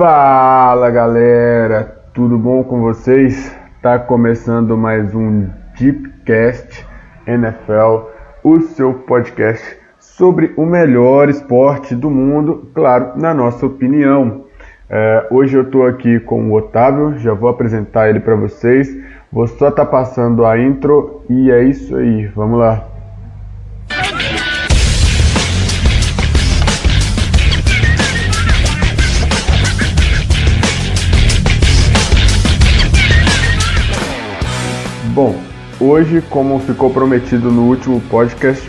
Fala galera, tudo bom com vocês? Tá começando mais um Deepcast NFL, o seu podcast sobre o melhor esporte do mundo, claro, na nossa opinião. É, hoje eu tô aqui com o Otávio, já vou apresentar ele para vocês. Vou só tá passando a intro e é isso aí, vamos lá. Bom, hoje, como ficou prometido no último podcast,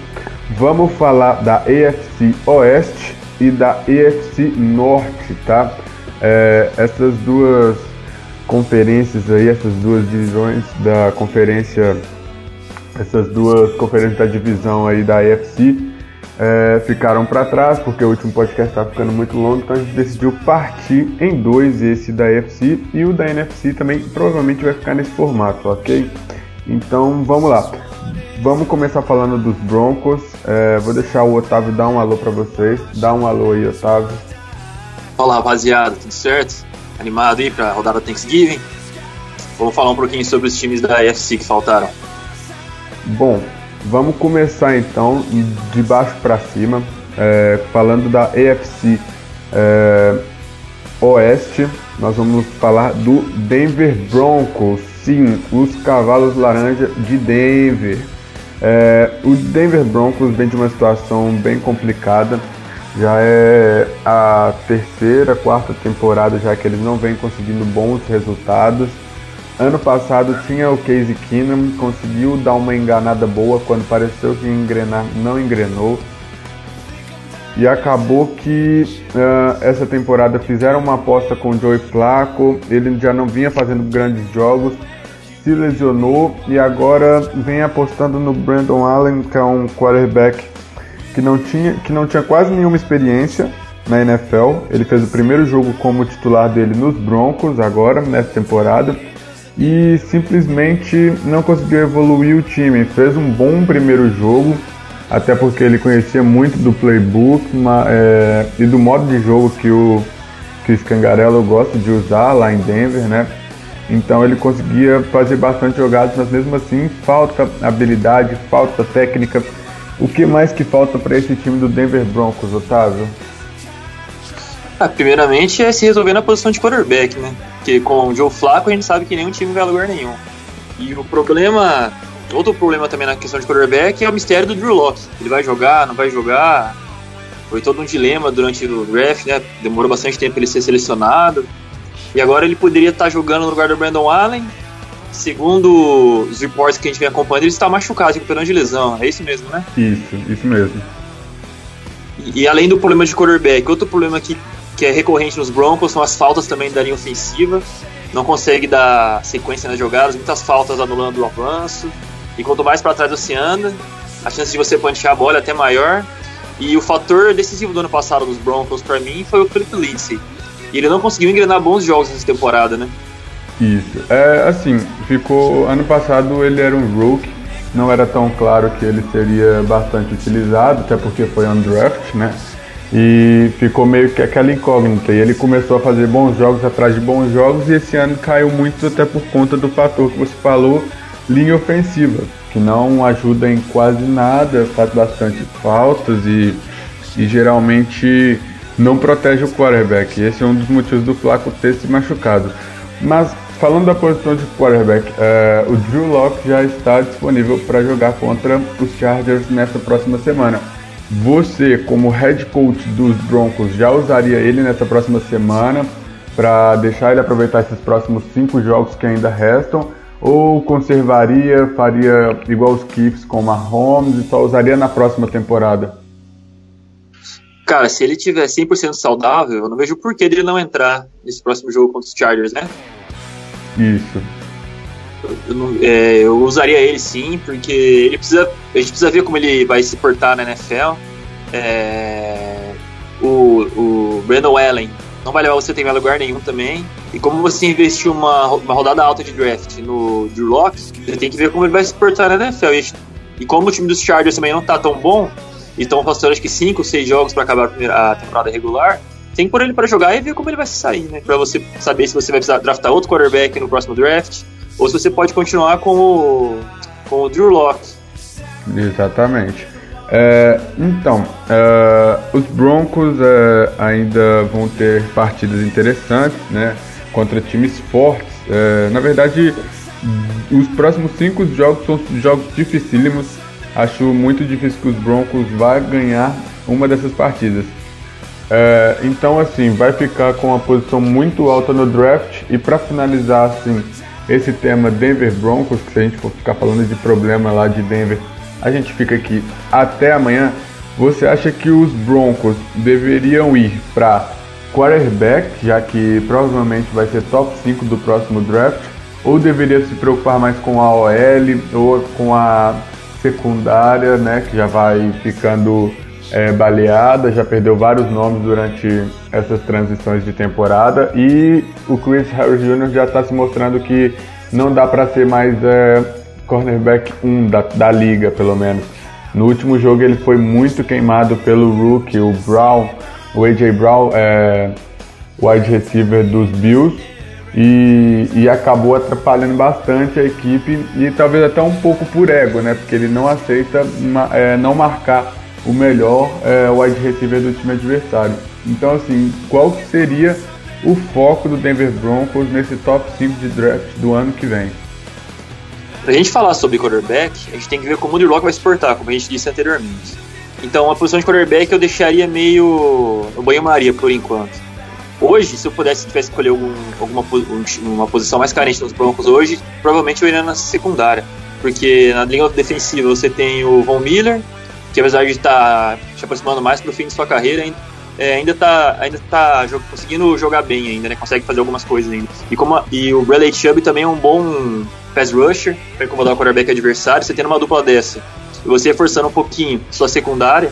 vamos falar da AFC Oeste e da AFC Norte, tá? É, essas duas conferências aí, essas duas divisões da conferência, essas duas conferências da divisão aí da AFC é, ficaram para trás porque o último podcast estava ficando muito longo, então a gente decidiu partir em dois, esse da AFC e o da NFC também provavelmente vai ficar nesse formato, ok? Então vamos lá. Vamos começar falando dos Broncos. É, vou deixar o Otávio dar um alô para vocês. Dá um alô aí, Otávio. Olá, rapaziada, tudo certo? Animado aí para a rodada Thanksgiving? Vamos falar um pouquinho sobre os times da AFC que faltaram. Bom, vamos começar então de baixo para cima, é, falando da AFC é, Oeste. Nós vamos falar do Denver Broncos Sim, os Cavalos Laranja de Denver. É, o Denver Broncos vem de uma situação bem complicada. Já é a terceira, quarta temporada já que eles não vêm conseguindo bons resultados. Ano passado tinha o Casey Keenum, conseguiu dar uma enganada boa quando pareceu que engrenar, não engrenou. E acabou que uh, essa temporada fizeram uma aposta com o Joey Flacco, ele já não vinha fazendo grandes jogos, se lesionou e agora vem apostando no Brandon Allen, que é um quarterback que não tinha, que não tinha quase nenhuma experiência na NFL. Ele fez o primeiro jogo como titular dele nos Broncos agora, nessa temporada, e simplesmente não conseguiu evoluir o time. Fez um bom primeiro jogo, até porque ele conhecia muito do playbook é, e do modo de jogo que o, que o Scangarello gosta de usar lá em Denver, né? Então ele conseguia fazer bastante jogadas, mas mesmo assim falta habilidade, falta técnica. O que mais que falta para esse time do Denver Broncos, Otávio? Ah, primeiramente é se resolver na posição de quarterback, né? Porque com o Joe Flacco a gente sabe que nenhum time vai a lugar nenhum. E o problema, outro problema também na questão de quarterback é o mistério do Drew Locke. Ele vai jogar, não vai jogar? Foi todo um dilema durante o draft, né? Demorou bastante tempo ele ser selecionado. E agora ele poderia estar jogando no lugar do Brandon Allen. Segundo os reports que a gente vem acompanhando, ele está machucado, recuperando de lesão. É isso mesmo, né? Isso, isso mesmo. E, e além do problema de quarterback, outro problema que, que é recorrente nos Broncos são as faltas também da linha ofensiva. Não consegue dar sequência nas jogadas, muitas faltas anulando o avanço. E quanto mais para trás você anda, a chance de você punchar a bola é até maior. E o fator decisivo do ano passado dos Broncos, para mim, foi o Philip Lindsay e ele não conseguiu engrenar bons jogos nessa temporada, né? Isso. É, assim, ficou. Ano passado ele era um rookie, não era tão claro que ele seria bastante utilizado, até porque foi undraft, né? E ficou meio que aquela incógnita. E ele começou a fazer bons jogos atrás de bons jogos, e esse ano caiu muito até por conta do fator que você falou, linha ofensiva, que não ajuda em quase nada, faz bastante faltas e, e geralmente não protege o quarterback. Esse é um dos motivos do Flaco ter se machucado. Mas falando da posição de quarterback, é, o Drew Locke já está disponível para jogar contra os Chargers nessa próxima semana. Você, como head coach dos Broncos, já usaria ele nessa próxima semana para deixar ele aproveitar esses próximos cinco jogos que ainda restam? Ou conservaria, faria igual os Chiefs com Mahomes e só usaria na próxima temporada? Cara, se ele tiver 100% saudável, eu não vejo por que ele não entrar nesse próximo jogo contra os Chargers, né? Isso. Eu, eu, é, eu, usaria ele sim, porque ele precisa. A gente precisa ver como ele vai se portar na NFL. É, o, o Brandon Allen não vai levar você a lugar nenhum também. E como você investiu uma, uma rodada alta de draft no Drew Locke, você tem que ver como ele vai se portar na NFL. E, e como o time dos Chargers também não tá tão bom, então faltando acho que 5, 6 jogos para acabar a, temporada regular. tem que pôr ele para jogar e ver como ele vai sair, né? Para você saber se você vai precisar draftar outro quarterback no próximo draft ou se você pode continuar com o, com o Drew Locke. Exatamente. É, então, é, os Broncos é, ainda vão ter partidas interessantes, né? Contra times fortes. É, na verdade, os próximos cinco jogos são jogos dificílimos. Acho muito difícil que os Broncos vá ganhar uma dessas partidas. É, então, assim, vai ficar com uma posição muito alta no draft. E para finalizar, assim, esse tema Denver Broncos, que se a gente for ficar falando de problema lá de Denver a gente fica aqui até amanhã. Você acha que os Broncos deveriam ir para quarterback, já que provavelmente vai ser top 5 do próximo draft, ou deveria se preocupar mais com a OL ou com a secundária, né, que já vai ficando é, baleada, já perdeu vários nomes durante essas transições de temporada e o Chris Harris Jr. já está se mostrando que não dá para ser mais é, cornerback 1 da, da liga, pelo menos. No último jogo ele foi muito queimado pelo rookie, o Brown, o AJ Brown, é, wide receiver dos Bills, e, e, acabou atrapalhando bastante a equipe e talvez até um pouco por ego, né? Porque ele não aceita é, não marcar o melhor é, wide receiver do time adversário. Então, assim, qual seria o foco do Denver Broncos nesse top 5 de draft do ano que vem? Pra gente falar sobre quarterback, a gente tem que ver como o Drew vai se portar, como a gente disse anteriormente. Então, a posição de quarterback eu deixaria meio no banho-maria por enquanto. Hoje, se eu pudesse tivesse escolher algum, alguma uma posição mais carente nos Broncos hoje, provavelmente eu iria na secundária. Porque na linha defensiva você tem o Von Miller, que apesar de estar tá se aproximando mais pro fim de sua carreira, é, ainda está ainda tá conseguindo jogar bem ainda, né? Consegue fazer algumas coisas ainda. E, como a, e o Bradley Chubb também é um bom pass rusher para incomodar o quarterback adversário. Você tendo uma dupla dessa e você forçando um pouquinho sua secundária,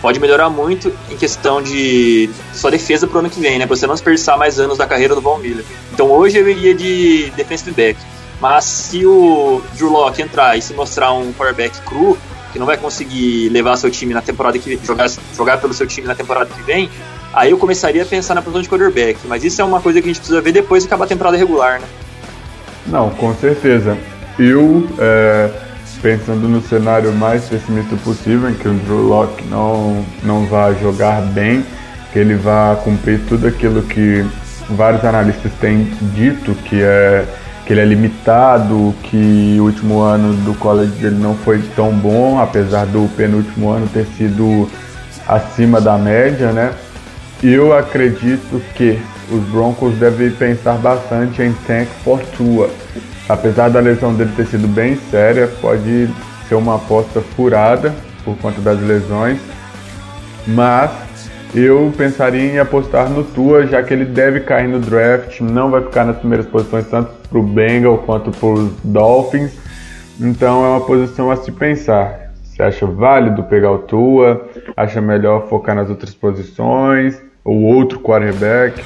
pode melhorar muito em questão de sua defesa pro ano que vem, né? Pra você não desperdiçar mais anos da carreira do Von Miller. Então hoje eu iria de defensive back. Mas se o Drew Locke entrar e se mostrar um quarterback cru, que não vai conseguir levar seu time na temporada que jogar, jogar pelo seu time na temporada que vem, aí eu começaria a pensar na posição de quarterback. Mas isso é uma coisa que a gente precisa ver depois de acabar a temporada regular, né? Não, com certeza. Eu, é, pensando no cenário mais pessimista possível, em que o Drew Locke não, não vai jogar bem, que ele vai cumprir tudo aquilo que vários analistas têm dito, que é que ele é limitado, que o último ano do college dele não foi tão bom, apesar do penúltimo ano ter sido acima da média, né? Eu acredito que os Broncos devem pensar bastante em tank for Tua. Apesar da lesão dele ter sido bem séria, pode ser uma aposta furada por conta das lesões, mas eu pensaria em apostar no Tua, já que ele deve cair no draft, não vai ficar nas primeiras posições tanto para o Bengal quanto para os Dolphins, então é uma posição a se pensar. Você acha válido pegar o Tua? Acha melhor focar nas outras posições? Ou outro quarterback?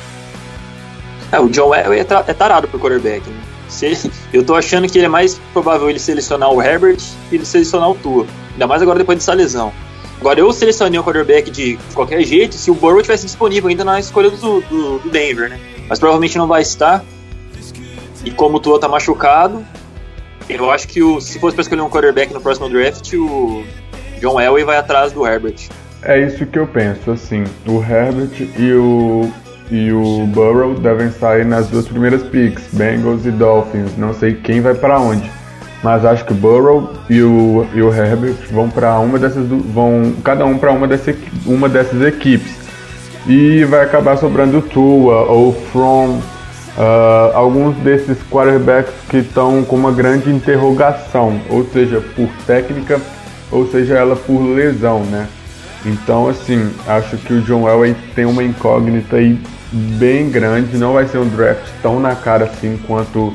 É, o John Elway é, é tarado pro quarterback. Né? Se, eu tô achando que ele é mais provável ele selecionar o Herbert que ele selecionar o Tua. Ainda mais agora depois dessa lesão. Agora eu selecionei o quarterback de qualquer jeito se o Burrow tivesse disponível ainda na escolha do, do, do Denver, né? Mas provavelmente não vai estar. E como o Tua tá machucado, eu acho que o, se fosse para escolher um quarterback no próximo draft, o John Elway vai atrás do Herbert. É isso que eu penso, assim, o Herbert e o e o Burrow devem sair nas duas primeiras picks, Bengals e Dolphins. Não sei quem vai para onde, mas acho que o Burrow e o, e o Herbert vão para uma dessas vão cada um para uma, dessa, uma dessas equipes e vai acabar sobrando Tua ou From. Uh, alguns desses quarterbacks que estão com uma grande interrogação, ou seja, por técnica, ou seja, ela por lesão, né? Então, assim, acho que o John Elway tem uma incógnita aí bem grande. Não vai ser um draft tão na cara assim quanto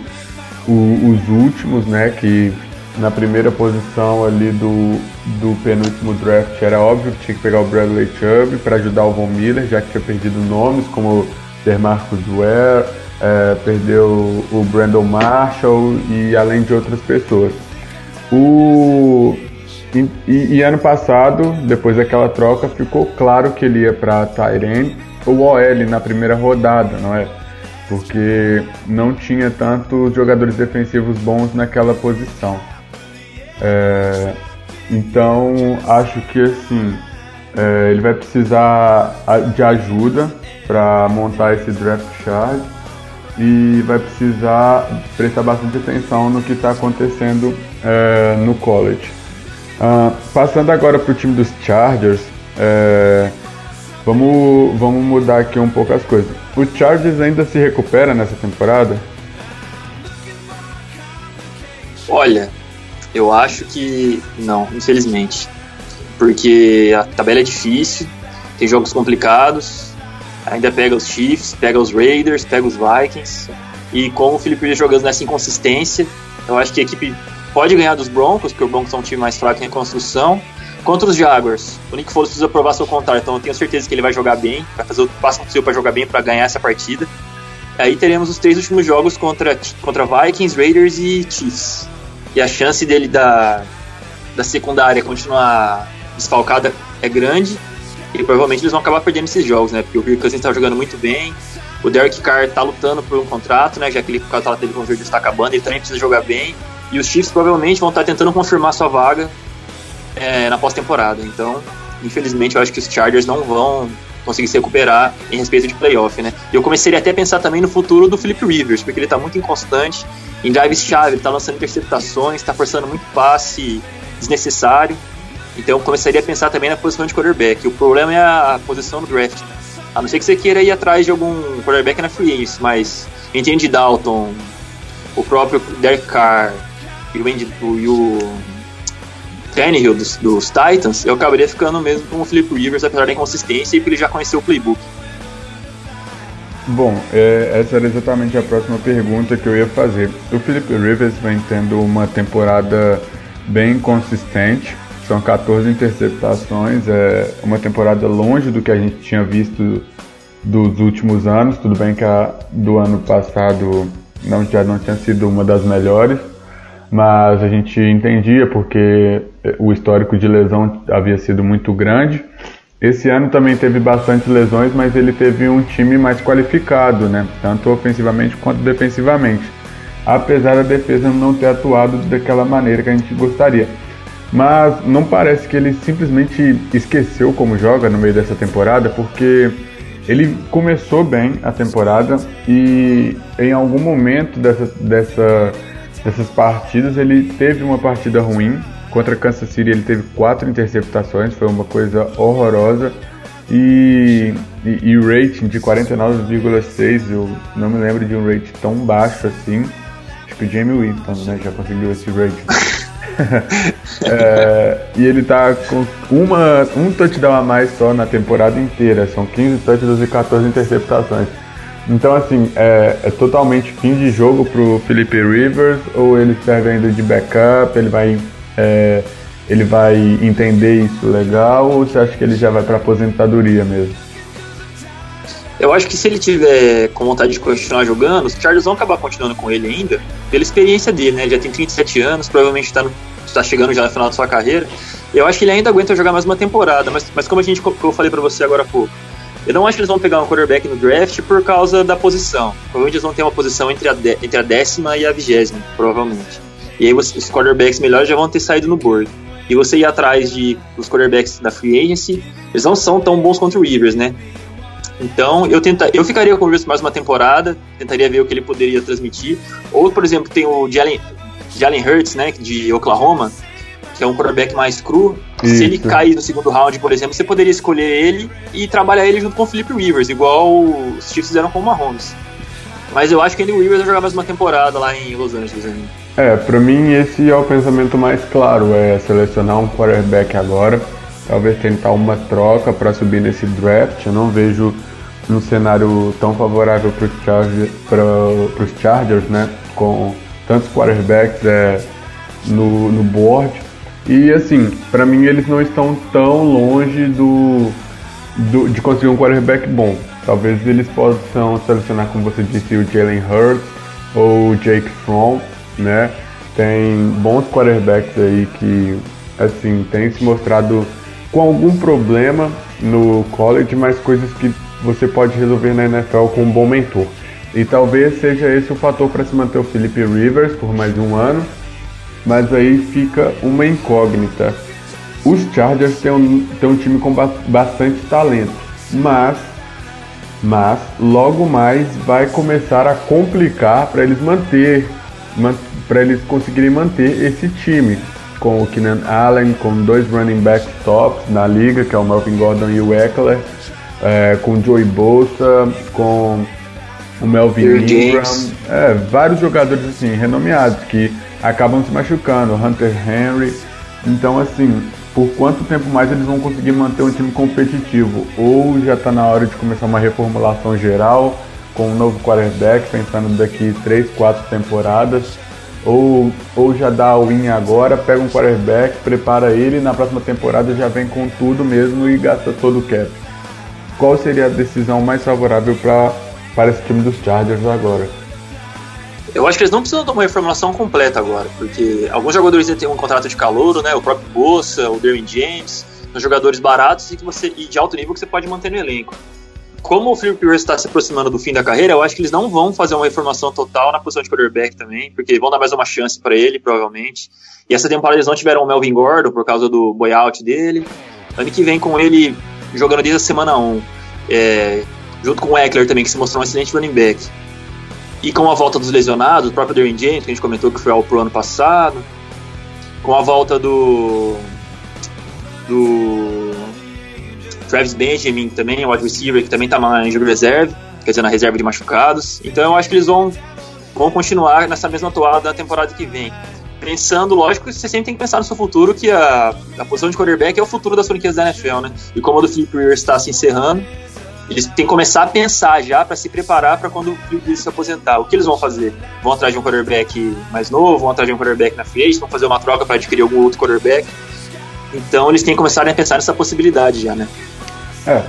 o, os últimos, né? Que na primeira posição ali do, do penúltimo draft era óbvio que tinha que pegar o Bradley Chubb para ajudar o Von Miller, já que tinha perdido nomes como DeMarcus Ware, é, perdeu o Brandon Marshall e além de outras pessoas. O e, e, e, ano passado, depois daquela troca, ficou claro que ele ia para Tyrene o OL na primeira rodada, não é? Porque não tinha tantos jogadores defensivos bons naquela posição. É, então acho que assim é, ele vai precisar de ajuda para montar esse draft chart e vai precisar prestar bastante atenção no que está acontecendo é, no college. Uh, passando agora para o time dos Chargers, é, vamos, vamos mudar aqui um pouco as coisas. O Chargers ainda se recupera nessa temporada? Olha, eu acho que não, infelizmente. Porque a tabela é difícil, tem jogos complicados, ainda pega os Chiefs, pega os Raiders, pega os Vikings. E com o Felipe jogando nessa inconsistência, eu acho que a equipe pode ganhar dos Broncos, porque o Broncos é um time mais fraco em reconstrução. Contra os Jaguars, o Nick Foles precisa provar seu contrato, então eu tenho certeza que ele vai jogar bem, vai fazer o passo possível para jogar bem para ganhar essa partida. Aí teremos os três últimos jogos contra, contra Vikings, Raiders e Chiefs. E a chance dele da, da secundária continuar desfalcada é grande. E provavelmente eles vão acabar perdendo esses jogos, né? Porque o Kirk Cousins está jogando muito bem. O Derek Carr está lutando por um contrato, né? Já que ele, o contrato dele com os Raiders está acabando, ele também precisa jogar bem. E os Chiefs provavelmente vão estar tentando confirmar sua vaga é, na pós-temporada. Então, infelizmente, eu acho que os Chargers não vão conseguir se recuperar em respeito de playoff, né? E eu começaria até a pensar também no futuro do Philip Rivers, porque ele está muito inconstante em drives-chave, ele está lançando interceptações, está forçando muito passe desnecessário. Então eu começaria a pensar também na posição de quarterback. O problema é a posição do draft. A não ser que você queira ir atrás de algum quarterback na free agency, mas entende Dalton, o próprio Derek Carr, e o, Andy, e o Tannehill dos, dos, Titans, eu acabaria ficando mesmo com o Philip Rivers, apesar da inconsistência e porque ele já conheceu o playbook. Bom, é, essa era exatamente a próxima pergunta que eu ia fazer. O Philip Rivers vem tendo uma temporada bem consistente, são 14 interceptações, é uma temporada longe do que a gente tinha visto dos últimos anos. Tudo bem que a do ano passado não, já não tinha sido uma das melhores, mas a gente entendia porque o histórico de lesão havia sido muito grande. Esse ano também teve bastante lesões, mas ele teve um time mais qualificado, né? tanto ofensivamente quanto defensivamente, apesar da defesa não ter atuado daquela maneira que a gente gostaria. Mas não parece que ele simplesmente esqueceu como joga no meio dessa temporada, porque ele começou bem a temporada e em algum momento dessa, dessa dessas partidas, ele teve uma partida ruim. Contra Kansas City ele teve quatro interceptações, foi uma coisa horrorosa. E, e, e o rating de 49,6, eu não me lembro de um rating tão baixo assim. Acho que o Jamie Winston né, já conseguiu esse rating. é, e ele tá com uma, um touchdown a mais só na temporada inteira. São 15 touchdowns e 14 interceptações. Então, assim, é, é, totalmente fim de jogo pro Felipe Rivers ou ele serve ainda de backup? Ele vai, é, ele vai entender isso legal ou você acha que ele já vai para aposentadoria mesmo? Eu acho que se ele tiver com vontade de continuar jogando, os Chargers vão acabar continuando com ele ainda, pela experiência dele, né? Ele já tem 37 anos, provavelmente está tá chegando já no final da sua carreira. Eu acho que ele ainda aguenta jogar mais uma temporada, mas, mas como a gente, eu falei para você agora há pouco, eu não acho que eles vão pegar um quarterback no draft por causa da posição. Provavelmente eles vão ter uma posição entre a, de, entre a décima e a vigésima, provavelmente. E aí os quarterbacks melhores já vão ter saído no board. E você ir atrás de os quarterbacks da free agency, eles não são tão bons quanto o Rivers, né? Então eu tenta, eu ficaria com o Rivers mais uma temporada, tentaria ver o que ele poderia transmitir. Ou, por exemplo, tem o Jalen, Jalen Hurts, né, de Oklahoma, que é um quarterback mais cru. Isso. Se ele cair no segundo round, por exemplo, você poderia escolher ele e trabalhar ele junto com o Felipe Rivers, igual os Chiefs fizeram com o Mahomes. Mas eu acho que ele Rivers vai jogar mais uma temporada lá em Los Angeles ainda. É, pra mim esse é o pensamento mais claro, é selecionar um quarterback agora, talvez tentar uma troca para subir nesse draft. Eu não vejo um cenário tão favorável para os Chargers, Chargers, né, com tantos quarterbacks é, no, no board. E assim, para mim eles não estão tão longe do, do, de conseguir um quarterback bom. Talvez eles possam selecionar, como você disse, o Jalen Hurts ou o Jake Fromm, né? Tem bons quarterbacks aí que, assim, têm se mostrado com algum problema no college, mas coisas que você pode resolver na NFL com um bom mentor. E talvez seja esse o fator para se manter o Philip Rivers por mais um ano, mas aí fica uma incógnita. Os Chargers têm um, têm um time com bastante talento, mas, mas logo mais vai começar a complicar para eles manter, man, para eles conseguirem manter esse time com o Keenan Allen, com dois running backs tops na liga, que é o Melvin Gordon e o Eckler, é, com o Joey Bosa, com o Melvin Ingram, é, vários jogadores assim renomeados que acabam se machucando, Hunter Henry. Então assim, por quanto tempo mais eles vão conseguir manter um time competitivo? Ou já está na hora de começar uma reformulação geral com um novo quarterback, pensando daqui 3, 4 temporadas? Ou, ou já dá o win agora, pega um quarterback, prepara ele e na próxima temporada já vem com tudo mesmo e gasta todo o cap? Qual seria a decisão mais favorável para para esse time dos Chargers agora. Eu acho que eles não precisam de uma reformulação completa agora, porque alguns jogadores têm um contrato de calor, né? O próprio Bossa, o Derwin James, são jogadores baratos e, que você, e de alto nível que você pode manter no elenco. Como o Philip Rivers está se aproximando do fim da carreira, eu acho que eles não vão fazer uma reformação total na posição de quarterback também, porque vão dar mais uma chance para ele, provavelmente. E essa temporada eles não tiveram o Melvin Gordon por causa do buyout dele. Ano que vem com ele jogando desde a semana 1. É, junto com o Eckler também, que se mostrou um excelente running back. E com a volta dos lesionados, o próprio Derwin James, que a gente comentou que foi ao pro ano passado, com a volta do do Travis Benjamin também, o wide receiver, que também está na injury reserve, quer dizer, na reserva de machucados. Então eu acho que eles vão, vão continuar nessa mesma toada da temporada que vem. Pensando, lógico, você sempre tem que pensar no seu futuro, que a, a posição de quarterback é o futuro das franquias da NFL, né? E como o do Philip Rivers está se encerrando, eles têm que começar a pensar já para se preparar para quando o Philip se aposentar. O que eles vão fazer? Vão atrás de um quarterback mais novo, vão atrás de um quarterback na frente, vão fazer uma troca para adquirir algum outro quarterback. Então eles têm que começar a pensar nessa possibilidade já, né? É,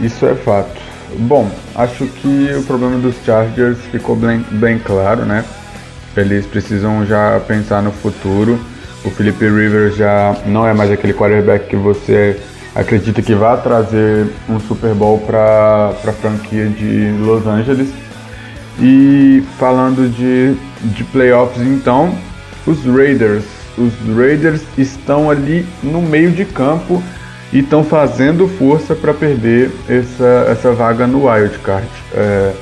isso é fato. Bom, acho que o problema dos Chargers ficou bem, bem claro, né? Eles precisam já pensar no futuro. O Felipe Rivers já não é mais aquele quarterback que você acredita que vai trazer um Super Bowl para a franquia de Los Angeles. E falando de, de playoffs, então, os Raiders. Os Raiders estão ali no meio de campo e estão fazendo força para perder essa, essa vaga no Wild Card. É,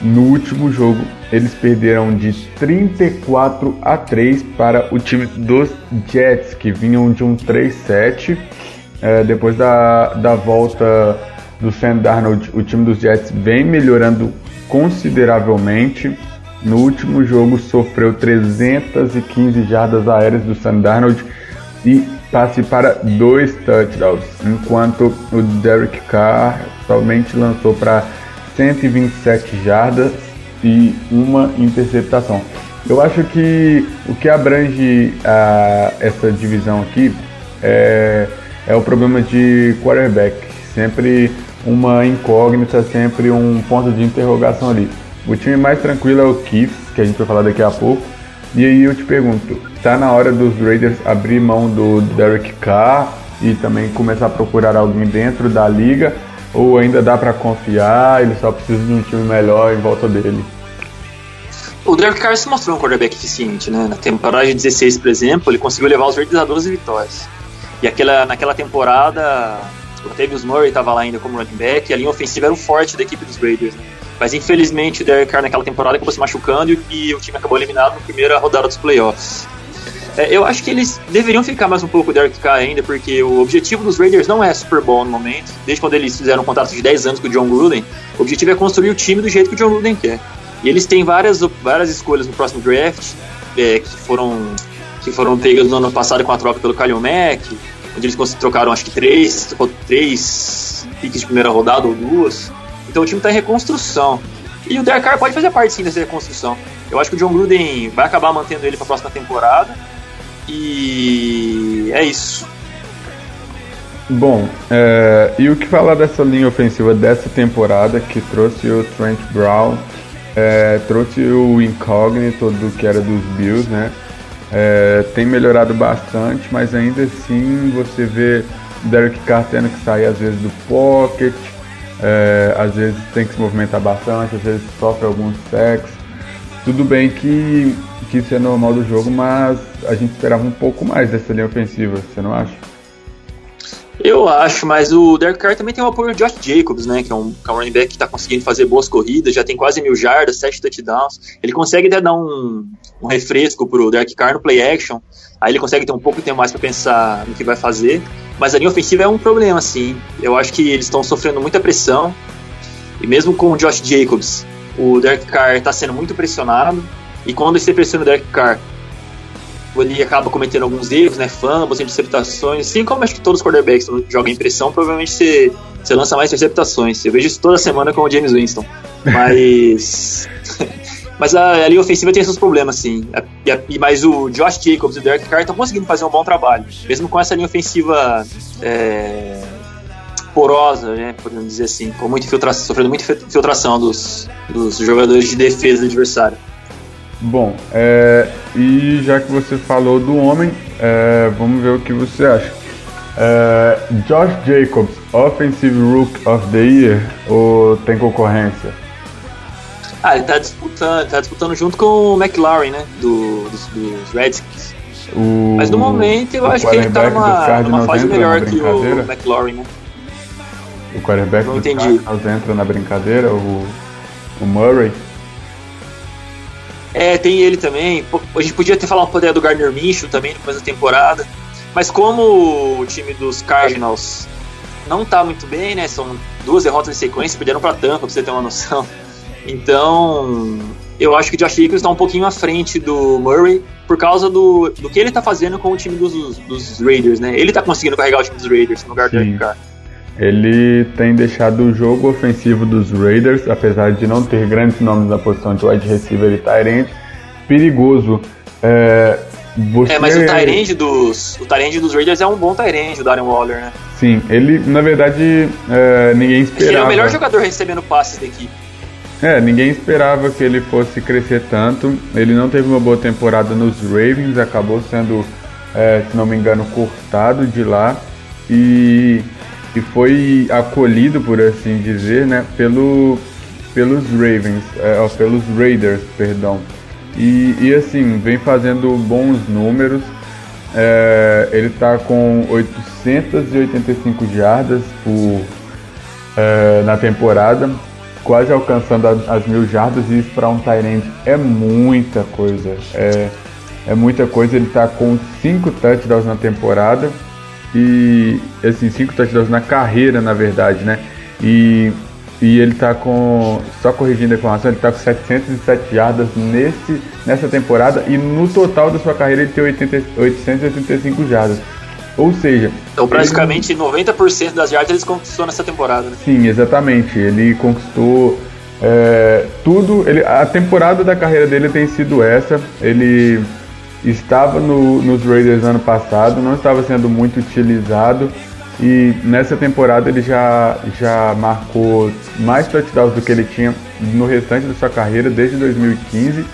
no último jogo, eles perderam de 34 a 3 para o time dos Jets, que vinham de um 3-7 é, depois da, da volta do Sam Darnold, o time dos Jets vem melhorando consideravelmente. No último jogo sofreu 315 jardas aéreas do Sam Darnold e passe para dois touchdowns, enquanto o Derek Carr somente lançou para 127 jardas e uma interceptação. Eu acho que o que abrange uh, essa divisão aqui é é o problema de quarterback. Sempre uma incógnita, sempre um ponto de interrogação ali. O time mais tranquilo é o Chiefs, que a gente vai falar daqui a pouco. E aí eu te pergunto, tá na hora dos Raiders abrir mão do Derek Carr e também começar a procurar alguém dentro da liga? Ou ainda dá para confiar, ele só precisa de um time melhor em volta dele? O Derek Carr se mostrou um quarterback eficiente, né? Na temporada de 16, por exemplo, ele conseguiu levar os Raiders a 12 vitórias. E aquela, naquela temporada, o Tavius Murray estava lá ainda como running back, e a linha ofensiva era o forte da equipe dos Raiders. Né? Mas infelizmente o Derek Carr naquela temporada acabou se machucando e, o time acabou eliminado na primeira rodada dos playoffs. É, eu acho que eles deveriam ficar mais um pouco o Derek Carr ainda, porque o objetivo dos Raiders não é Super Bowl no momento. Desde quando eles fizeram um contrato de 10 anos com o John Gruden, o objetivo é construir o time do jeito que o John Gruden quer. E eles têm várias, várias escolhas no próximo draft, é, que foram que foram pegas no ano passado com a troca pelo Kalil Mack, onde eles trocaram acho que três, três piques de primeira rodada ou duas. Então o time está em reconstrução. E o Derek Carr pode fazer parte sim dessa reconstrução. Eu acho que o John Gruden vai acabar mantendo ele para a próxima temporada. E é isso. Bom, é, e o que falar dessa linha ofensiva dessa temporada que trouxe o Trent Brown, é, trouxe o incógnito do que era dos Bills, né? É, tem melhorado bastante, mas ainda assim você vê Derek Carr tendo que sair às vezes do pocket, é, às vezes tem que se movimentar bastante, às vezes sofre alguns sacks. Tudo bem que, que isso é normal do jogo, mas a gente esperava um pouco mais dessa linha ofensiva, você não acha? Eu acho, mas o Derek Carr também tem o apoio do Josh Jacobs, né? Que é um, que é um running back que está conseguindo fazer boas corridas, já tem quase mil jardas, sete touchdowns. Ele consegue até dar um, um refresco pro Derek Carr no play action. Aí ele consegue ter um pouco de tempo mais para pensar no que vai fazer. Mas a linha ofensiva é um problema, sim. Eu acho que eles estão sofrendo muita pressão. E mesmo com o Josh Jacobs, o Derek Carr está sendo muito pressionado. E quando você pressiona o Derek Carr, ele acaba cometendo alguns erros, né? Fumbles, interceptações. Assim como acho que todos os quarterbacks quando jogam em pressão, provavelmente você, você lança mais interceptações. Eu vejo isso toda semana com o James Winston. Mas. mas a, a linha ofensiva tem esses problemas, sim. E, mas o Josh Jacobs e o Derek Carr estão conseguindo fazer um bom trabalho. Mesmo com essa linha ofensiva. É, porosa, né, podemos dizer assim, com muita infiltração, sofrendo muita infiltração dos, dos jogadores de defesa do adversário. Bom, é, e já que você falou do homem, é, vamos ver o que você acha. É, Josh Jacobs, Offensive Rook of the Year ou tem concorrência? Ah, ele tá disputando, tá disputando junto com o McLaren, né? Do, dos, dos Redskins. O, Mas no momento eu acho que ele tá numa, numa fase melhor que o McLaren, né? O quarterback Não do Cardinals entra na brincadeira, o, o Murray. É, tem ele também. A gente podia ter falado um poder do Gardner Minshew também depois da temporada. Mas como o time dos Cardinals não tá muito bem, né? São duas derrotas em sequência, perderam para Tampa, pra você ter uma noção. Então, eu acho que o Josh Jacobs está um pouquinho à frente do Murray por causa do, do que ele está fazendo com o time dos, dos Raiders, né? Ele está conseguindo carregar o time dos Raiders no lugar do Carr. Ele tem deixado o jogo ofensivo dos Raiders, apesar de não ter grandes nomes na posição de wide receiver e Tyrant, perigoso. É, você... é mas o Tyrant dos, o dos Raiders é um bom Tyrant, o Darren Waller, né? Sim, ele, na verdade, é, ninguém esperava. Ele é o melhor jogador recebendo passes da equipe. É, ninguém esperava que ele fosse crescer tanto. Ele não teve uma boa temporada nos Ravens, acabou sendo, é, se não me engano, cortado de lá. E que foi acolhido, por assim dizer, né, pelo, pelos Ravens, é, pelos Raiders, perdão. E, e, assim, vem fazendo bons números. É, ele está com 885 jardas por, é, na temporada, quase alcançando as, as mil jardas, e isso para um Tyrant é muita coisa. É, é muita coisa. Ele está com 5 touchdowns na temporada e assim, cinco touchdowns na carreira, na verdade, né? E, e ele tá com, só corrigindo a informação, ele tá com 707 jardas nesse, nessa temporada e no total da sua carreira ele tem 80, 885 jardas. Ou seja. Então, praticamente ele... 90% das jardas ele conquistou nessa temporada, né? Sim, exatamente. Ele conquistou é, tudo. Ele, a temporada da carreira dele tem sido essa. Ele estava no, nos Raiders ano passado, não estava sendo muito utilizado e nessa temporada ele já, já marcou mais touchdowns do que ele tinha no restante da sua carreira desde 2015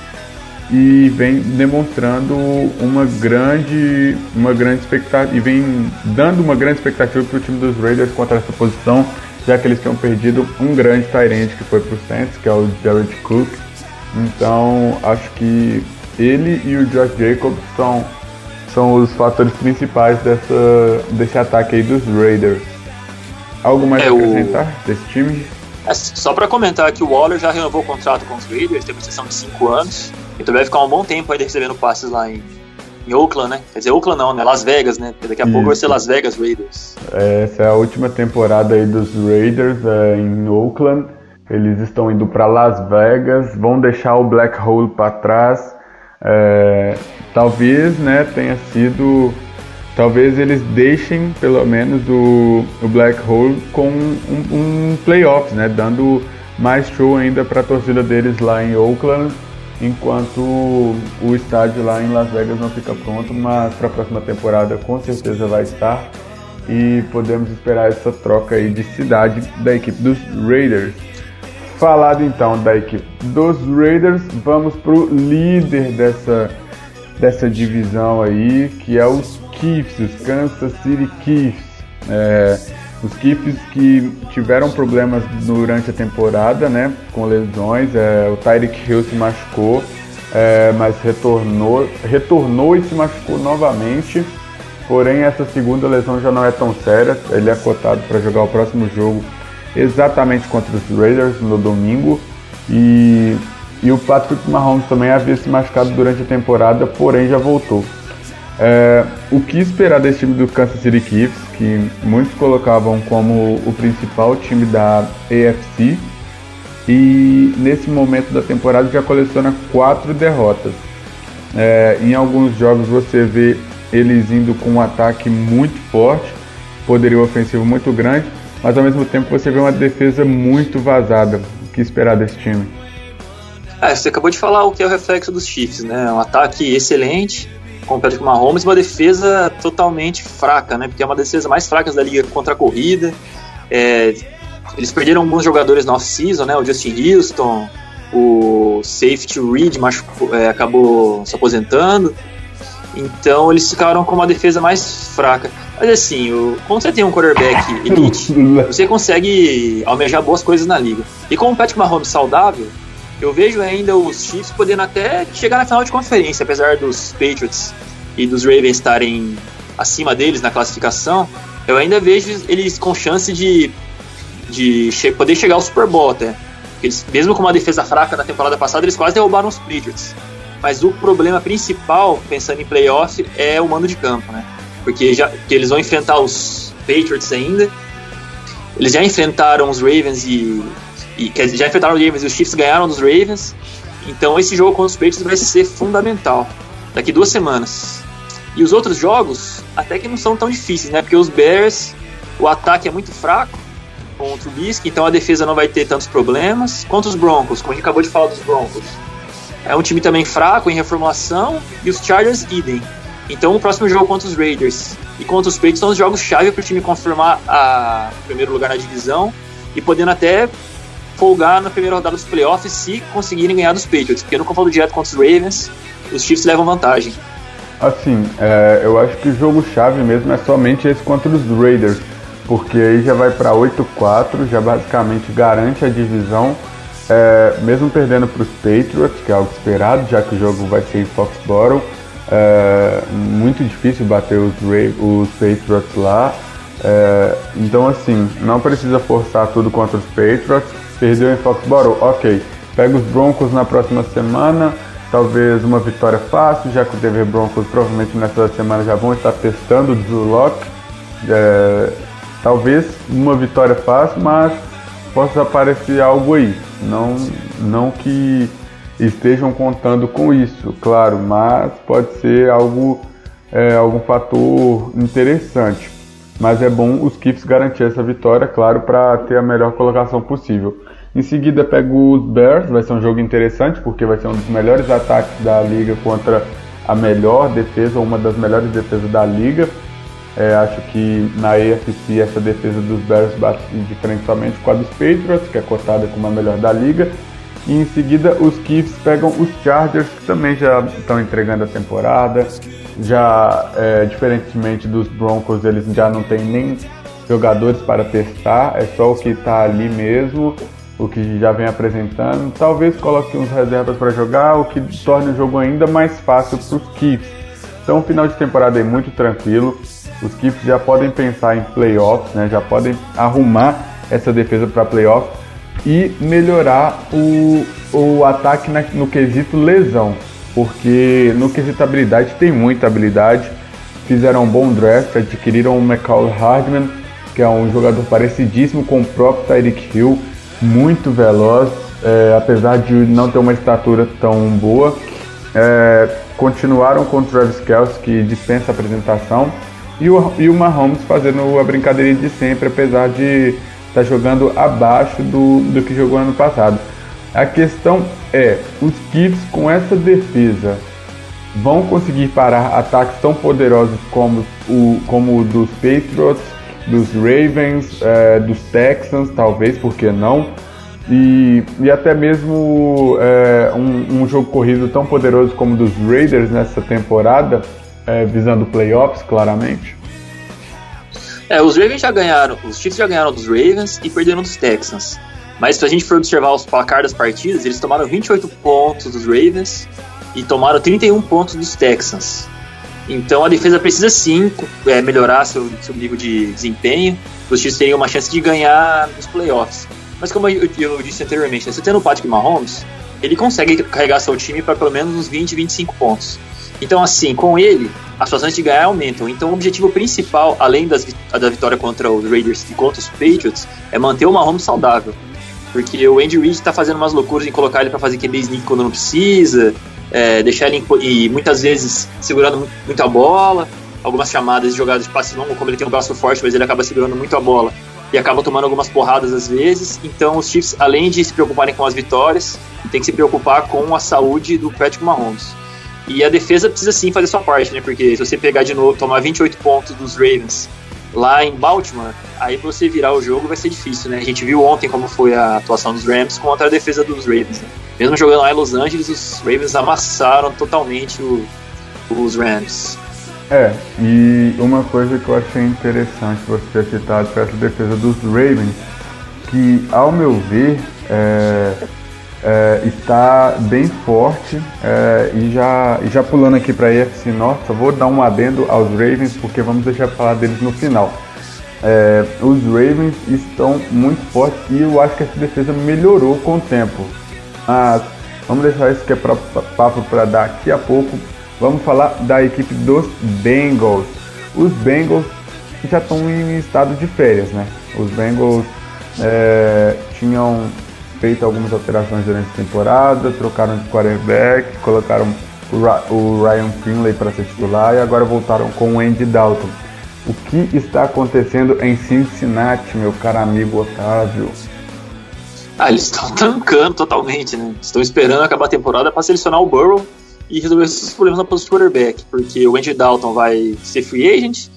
e vem demonstrando uma grande uma grande expectativa e vem dando uma grande expectativa para o time dos Raiders contra essa posição já que eles tinham perdido um grande Tyrant que foi para o Saints que é o Jared Cook. Então acho que ele e o Josh Jacobs são, são os fatores principais dessa, desse ataque aí dos Raiders. Algo mais é, a acrescentar o... desse time? É, só para comentar que o Waller já renovou o contrato com os Raiders, tem uma extensão de 5 anos, então vai ficar um bom tempo aí recebendo passes lá em, em Oakland, né? Quer dizer, Oakland não, né? Las Vegas, né? Porque daqui a Isso. pouco vai ser Las Vegas Raiders. Essa é a última temporada aí dos Raiders é, em Oakland. Eles estão indo para Las Vegas, vão deixar o Black Hole para trás é, talvez né, tenha sido. Talvez eles deixem pelo menos o, o Black Hole com um, um playoffs, né, dando mais show ainda para a torcida deles lá em Oakland, enquanto o, estádio lá em Las Vegas não fica pronto, mas para a próxima temporada com certeza vai estar e podemos esperar essa troca aí de cidade da equipe dos Raiders. Falado então da equipe dos Raiders, vamos pro líder dessa, dessa divisão aí, que é os Chiefs, os Kansas City Chiefs. É, Os Chiefs que tiveram problemas durante a temporada, né, com lesões, é, o Tyreek Hill se machucou, é, mas retornou, retornou e se machucou novamente. Porém, essa segunda lesão já não é tão séria. Ele é cotado para jogar o próximo jogo exatamente contra os Raiders no domingo. E, e o Patrick Mahomes também havia se machucado durante a temporada, porém já voltou. É, o que esperar desse time do Kansas City Chiefs, que muitos colocavam como o principal time da AFC, e nesse momento da temporada já coleciona quatro derrotas. É, em alguns jogos você vê eles indo com um ataque muito forte, poderio ofensivo muito grande, mas ao mesmo tempo você vê uma defesa muito vazada. O que esperar desse time? É, você acabou de falar o que é o reflexo dos Chiefs, né? Um ataque excelente, com o Patrick Mahomes, uma defesa totalmente fraca, né? Porque é uma defesa mais fraca da liga contra a corrida. É, eles perderam alguns jogadores na off-season, né? O Justin Houston, o safety Reed machucou, é, acabou se aposentando. Então eles ficaram com uma defesa mais fraca. Mas assim, o, quando você tem um quarterback elite, você consegue almejar boas coisas na liga. E com o Patrick Mahomes saudável, eu vejo ainda os Chiefs podendo até chegar na final de conferência, apesar dos Patriots e dos Ravens estarem acima deles na classificação. Eu ainda vejo eles com chance de, de che poder chegar ao Super Bowl até. Eles, mesmo com uma defesa fraca na temporada passada, eles quase derrubaram os Patriots. Mas o problema principal, pensando em playoff, é o mando de campo, né? Porque já que eles vão enfrentar os Patriots ainda. Eles já enfrentaram os Ravens e e já enfrentaram os Ravens e os Chiefs ganharam dos Ravens. Então esse jogo contra os Patriots vai ser fundamental. Daqui duas semanas. E os outros jogos até que não são tão difíceis, né? Porque os Bears, o ataque é muito fraco contra o Bisque, então a defesa não vai ter tantos problemas. Contra os Broncos, como a gente acabou de falar dos Broncos, é um time também fraco em reformulação. E os Chargers, idem. Então o próximo jogo contra os Raiders e contra os Patriots são os jogos chave para o time confirmar a primeiro lugar na divisão e podendo até folgar na primeira rodada dos playoffs se conseguirem ganhar dos Patriots, porque no confronto direto contra os Ravens, os Chiefs levam vantagem. Assim, é, eu acho que o jogo-chave mesmo é somente esse contra os Raiders, porque aí já vai para 8-4, já basicamente garante a divisão, é, mesmo perdendo para os Patriots, que é algo esperado, já que o jogo vai ser em Foxborough. É muito difícil bater os, os Patriots lá. É, então, assim, não precisa forçar tudo contra os Patriots Perdeu em Foxborough? Ok. Pega os Broncos na próxima semana. Talvez uma vitória fácil, já que o Denver Broncos provavelmente nessa semana já vão estar testando o Drew Locke. É, talvez uma vitória fácil, mas possa aparecer algo aí. Não, não que estejam contando com isso, claro, mas pode ser algo, é, algum fator interessante. Mas é bom os Chiefs garantir essa vitória, claro, para ter a melhor colocação possível. Em seguida pego os Bears, vai ser um jogo interessante porque vai ser um dos melhores ataques da liga contra a melhor defesa, uma das melhores defesas da liga. É, acho que na AFC essa defesa dos Bears bate somente com a dos Patriots, que é cotada como a melhor da liga. E em seguida os Chiefs pegam os Chargers, que também já estão entregando a temporada. Já, é, diferentemente dos Broncos, eles já não têm nem jogadores para testar, é só o que está ali mesmo o que já vem apresentando. Talvez coloque uns reservas para jogar, o que torne o jogo ainda mais fácil para os Chiefs. Então, o final de temporada é muito tranquilo. Os Chiefs já podem pensar em playoffs, né? já podem arrumar essa defesa para playoffs e melhorar o, o ataque na, no quesito lesão, porque no quesito habilidade tem muita habilidade. Fizeram um bom draft, adquiriram o McCall Hardman, que é um jogador parecidíssimo com o próprio Tyreek Hill muito veloz, é, apesar de não ter uma estatura tão boa. É, continuaram com o Travis Kelce, que dispensa apresentação, e o, e o Mahomes fazendo a brincadeirinha de sempre, apesar de estar tá jogando abaixo do, do que jogou ano passado. A questão é, os Chiefs com essa defesa vão conseguir parar ataques tão poderosos como o, como o dos Patriots, dos Ravens, é, dos Texans, talvez, por que não? E, e até mesmo é, um, um, jogo corrido tão poderoso como o dos Raiders nessa temporada, é, visando playoffs, claramente? É, os Ravens já ganharam, os Chiefs já ganharam dos Ravens e perderam dos Texans. Mas se a gente for observar os placar das partidas, eles tomaram 28 pontos dos Ravens e tomaram 31 pontos dos Texans. Então a defesa precisa sim é, melhorar seu, seu nível de desempenho. Os Chiefs teriam uma chance de ganhar nos playoffs. Mas como eu, eu disse anteriormente, né, você tendo o Patrick Mahomes, ele consegue carregar seu time para pelo menos uns 20, 25 pontos. Então, assim, com ele, as chances de ganhar aumentam. Então, o objetivo principal, além das, da vitória contra os Raiders e contra os Patriots, é manter o Mahomes saudável. Porque o Andy Reid está fazendo umas loucuras em colocar ele para fazer QB sneak quando não precisa, é, deixar ele e muitas vezes segurando muito a bola, algumas chamadas de jogadas de passe longo, como ele tem um braço forte, mas ele acaba segurando muito a bola e acaba tomando algumas porradas às vezes. Então os Chiefs, além de se preocuparem com as vitórias, tem que se preocupar com a saúde do Patrick Mahomes. E a defesa precisa sim fazer sua parte, né? Porque se você pegar de novo, tomar 28 pontos dos Ravens lá em Baltimore, aí você virar o jogo vai ser difícil, né? A gente viu ontem como foi a atuação dos Rams contra a defesa dos Ravens. Né? Mesmo jogando lá em Los Angeles, os Ravens amassaram totalmente o, os Rams. É, e uma coisa que eu achei interessante você ter citado para essa defesa dos Ravens, que ao meu ver é, é, está bem forte é, e, já, e já pulando aqui para a EFC Norte, só vou dar um adendo aos Ravens porque vamos deixar falar deles no final. É, os Ravens estão muito fortes e eu acho que essa defesa melhorou com o tempo. Mas vamos deixar isso que é pra, papo para daqui a pouco. Vamos falar da equipe dos Bengals. Os Bengals já estão em estado de férias, né? Os Bengals é, tinham feito algumas alterações durante a temporada, trocaram de quarterback, colocaram o Ryan Finley para ser titular e agora voltaram com o Andy Dalton. O que está acontecendo em Cincinnati, meu caro amigo Otávio? Ah, eles estão tancando totalmente, né? Estão esperando acabar a temporada para selecionar o Burrow e resolver esses problemas na posição de quarterback, porque o Andy Dalton vai ser free agent,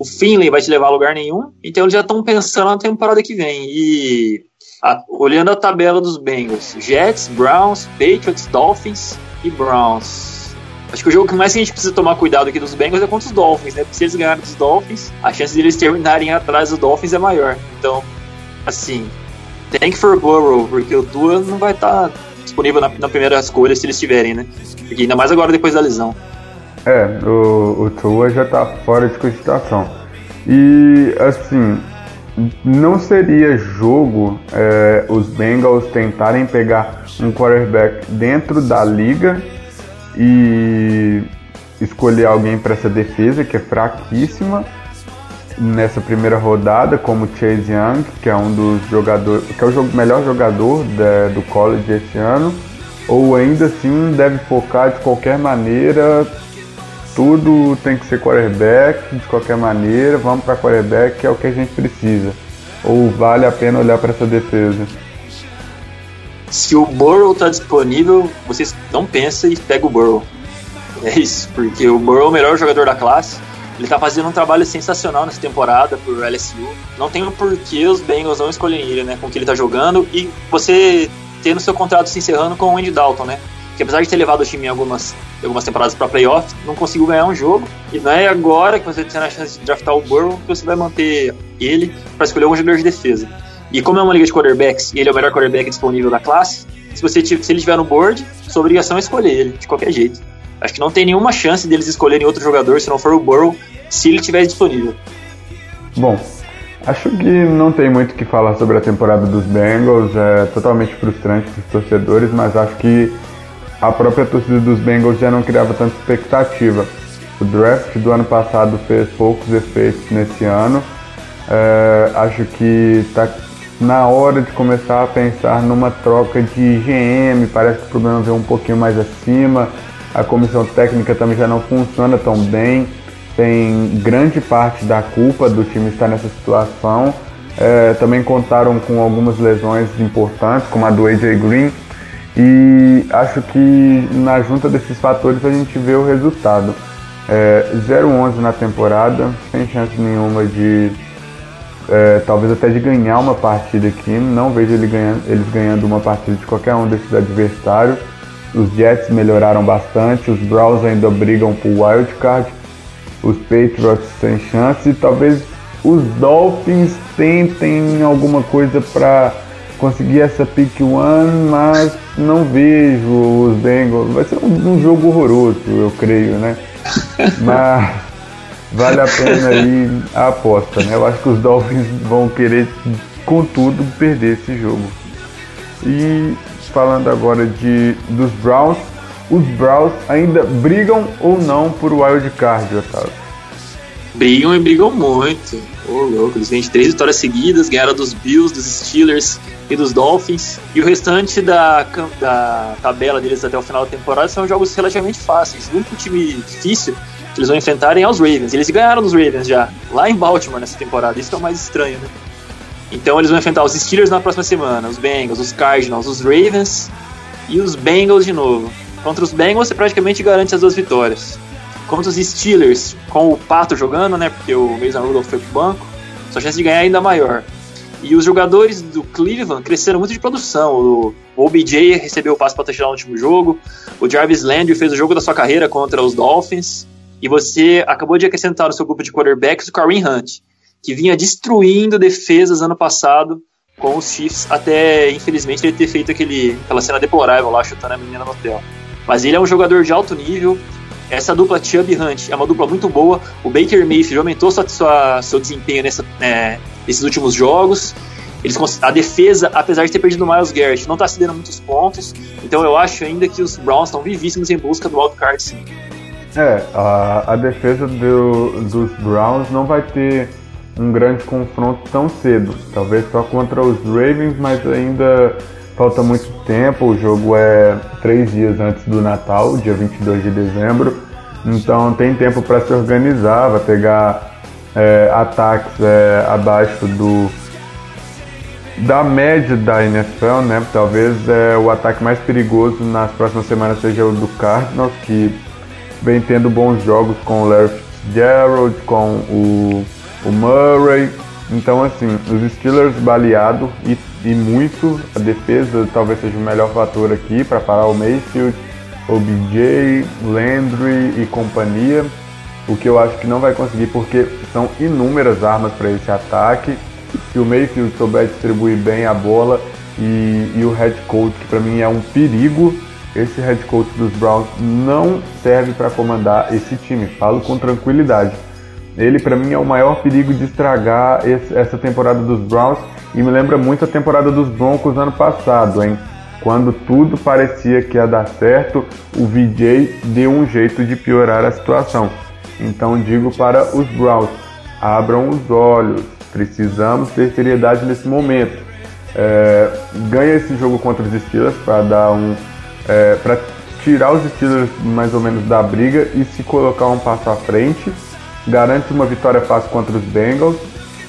o Finley vai te levar a lugar nenhum, então eles já estão pensando na temporada que vem. E a, olhando a tabela dos Bengals, Jets, Browns, Patriots, Dolphins e Browns. Acho que o jogo que mais a gente precisa tomar cuidado aqui dos Bengals é contra os Dolphins, né? Porque se eles ganharem dos Dolphins, a chance de eles terminarem atrás dos Dolphins é maior. Então, assim, que for Burrow, porque o Tua não vai estar tá disponível na, na, primeira escolha se eles tiverem, né? Porque ainda mais agora depois da lesão. É, o, o Tua já tá fora de cogitação. E, assim, não seria jogo é, os Bengals tentarem pegar um quarterback dentro da liga e escolher alguém para essa defesa que é fraquíssima nessa primeira rodada, como Chase Young, que é um dos jogadores, que é o melhor jogador do college esse ano, ou ainda assim deve focar de qualquer maneira tudo tem que ser quarterback de qualquer maneira, vamos para quarterback que é o que a gente precisa. Ou vale a pena olhar para essa defesa? Se o Burrow está disponível, vocês não pensam e pega o Burrow. É isso, porque o Burrow é o melhor jogador da classe. Ele está fazendo um trabalho sensacional nessa temporada por LSU. Não tem o porquê os Bengals não escolherem ele, né? Com o que ele está jogando. E você tendo seu contrato se encerrando com o Andy Dalton, né? Que apesar de ter levado o time em algumas algumas temporadas para playoff, não conseguiu ganhar um jogo. E não é agora que você tem a chance de draftar o Burrow que você vai manter ele para escolher um jogador de defesa. E como é uma liga de quarterbacks e ele é o melhor quarterback disponível da classe, se, você, se ele estiver no board, sua obrigação é escolher ele, de qualquer jeito. Acho que não tem nenhuma chance deles escolherem outro jogador se não for o Burrow, se ele estiver disponível. Bom, acho que não tem muito o que falar sobre a temporada dos Bengals, é totalmente frustrante para os torcedores, mas acho que a própria torcida dos Bengals já não criava tanta expectativa. O draft do ano passado fez poucos efeitos nesse ano. É, acho que está na hora de começar a pensar numa troca de GM. Parece que o problema veio um pouquinho mais acima. A comissão técnica também já não funciona tão bem. Tem grande parte da culpa do time estar nessa situação. É, também contaram com algumas lesões importantes, como a do AJ Green e acho que na junta desses fatores a gente vê o resultado. É, 0-11 na temporada, sem chance nenhuma de é, talvez até de ganhar uma partida aqui. Não vejo ele ganhando, eles ganhando uma partida de qualquer um desses adversários. Os Jets melhoraram bastante, os Browns ainda brigam por wildcard, os Patriots sem chance e talvez os Dolphins tentem alguma coisa para conseguir essa pick one, mas não vejo os Bengals. Vai ser um, um jogo horroroso, eu creio, né? Mas vale a pena aí a aposta, né? Eu acho que os Dolphins vão querer, contudo, perder esse jogo. E falando agora de dos Browns, os Browns ainda brigam ou não por wild card, Otávio? Brigam e brigam muito. Ô, louco, eles vêm de três vitórias seguidas, ganharam dos Bills, dos Steelers e dos Dolphins. E o restante da, da tabela deles até o final da temporada são jogos relativamente fáceis. O único time difícil que eles vão enfrentarem é os Ravens. Eles ganharam dos Ravens já, lá em Baltimore nessa temporada. Isso é o mais estranho, né? Então eles vão enfrentar os Steelers na próxima semana, os Bengals, os Cardinals, os Ravens e os Bengals de novo. Contra os Bengals você praticamente garante as duas vitórias. Contra os Steelers, com o Pato jogando, né? Porque o Mason Rudolph foi pro banco, sua chance de ganhar é ainda maior. E os jogadores do Cleveland cresceram muito de produção. O, OBJ recebeu o passe para touchdown no último jogo. O Jarvis Landry fez o jogo da sua carreira contra os Dolphins. E você acabou de acrescentar no seu grupo de quarterbacks o Kareem Hunt, que vinha destruindo defesas ano passado com os Chiefs, até infelizmente ele ter feito aquele, aquela cena deplorável lá, chutando a menina no hotel. Mas ele é um jogador de alto nível. Essa dupla Chubb Hunt é uma dupla muito boa. O Baker Mayfield aumentou sua, sua, seu desempenho nessa, é, nesses últimos jogos. Eles, a defesa, apesar de ter perdido o Miles Garrett, não está cedendo muitos pontos. Então eu acho ainda que os Browns estão vivíssimos em busca do wildcard, sim. É, a, a defesa do, dos Browns não vai ter um grande confronto tão cedo. Talvez só contra os Ravens, mas ainda falta muito tempo. O jogo é três dias antes do Natal, dia 22 de dezembro. Então tem tempo para se organizar, vai pegar é, ataques é, abaixo do da média da NFL, né? Talvez é, o ataque mais perigoso nas próximas semanas seja o do Cardinals, que vem tendo bons jogos com o Larry Fitzgerald, com o, o Murray. Então, assim, os Steelers baleado e, e muito. A defesa talvez seja o melhor fator aqui para parar o Mayfield, OBJ, Landry e companhia. O que eu acho que não vai conseguir porque são inúmeras armas para esse ataque. Se o Mayfield souber distribuir bem a bola e, e o head coach, que para mim é um perigo, esse head coach dos Browns não serve para comandar esse time. Falo com tranquilidade. Ele, para mim, é o maior perigo de estragar esse, essa temporada dos Browns e me lembra muito a temporada dos Broncos ano passado, hein? Quando tudo parecia que ia dar certo, o VJ deu um jeito de piorar a situação. Então digo para os Browns: abram os olhos, precisamos ter seriedade nesse momento. É, ganha esse jogo contra os Steelers para dar um é, para tirar os Steelers mais ou menos da briga e se colocar um passo à frente. Garante uma vitória fácil contra os Bengals.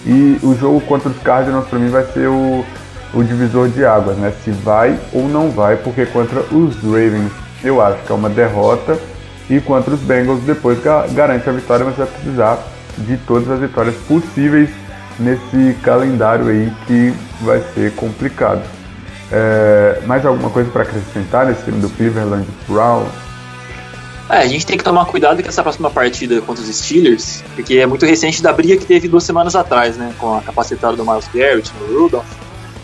E o jogo contra os Cardinals para mim vai ser o, o divisor de águas, né? Se vai ou não vai, porque contra os Ravens eu acho que é uma derrota. E contra os Bengals depois garante a vitória, mas vai precisar de todas as vitórias possíveis nesse calendário aí que vai ser complicado. É, mais alguma coisa para acrescentar nesse time do Cleveland Brown? É, a gente tem que tomar cuidado com essa próxima partida contra os Steelers, porque é muito recente da briga que teve duas semanas atrás, né? Com a capacitada do Miles Garrett no Rudolph.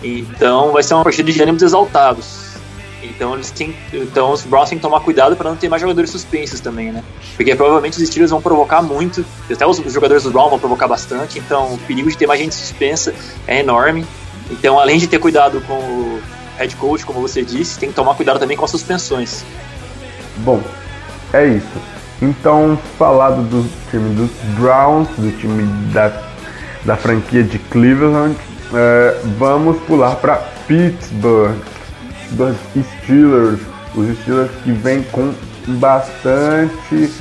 Então vai ser uma partida de ânimos exaltados. Então eles têm, então os Browns têm que tomar cuidado para não ter mais jogadores suspensos também, né? Porque provavelmente os Steelers vão provocar muito, até os jogadores do Browns vão provocar bastante, então o perigo de ter mais gente suspensa é enorme. Então, além de ter cuidado com o head coach, como você disse, tem que tomar cuidado também com as suspensões. Bom, é isso. Então, falado do time dos Browns, do time da, da franquia de Cleveland, é, vamos pular para Pittsburgh, dos Steelers. Os Steelers que vêm com bastante.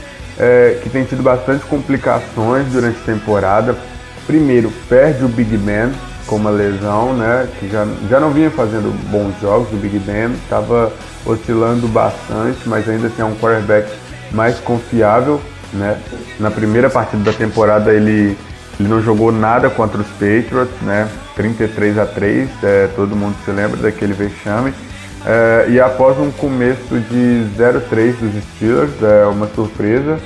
É, que tem tido bastante complicações durante a temporada. Primeiro, perde o Big Man, com uma lesão, né? Que já, já não vinha fazendo bons jogos, o Big Ben estava oscilando bastante, mas ainda assim é um quarterback mais confiável, né? Na primeira partida da temporada ele, ele não jogou nada contra os Patriots, né? 33 a 3, é, todo mundo se lembra daquele vexame. É, e após um começo de 0-3 dos Steelers, é uma surpresa,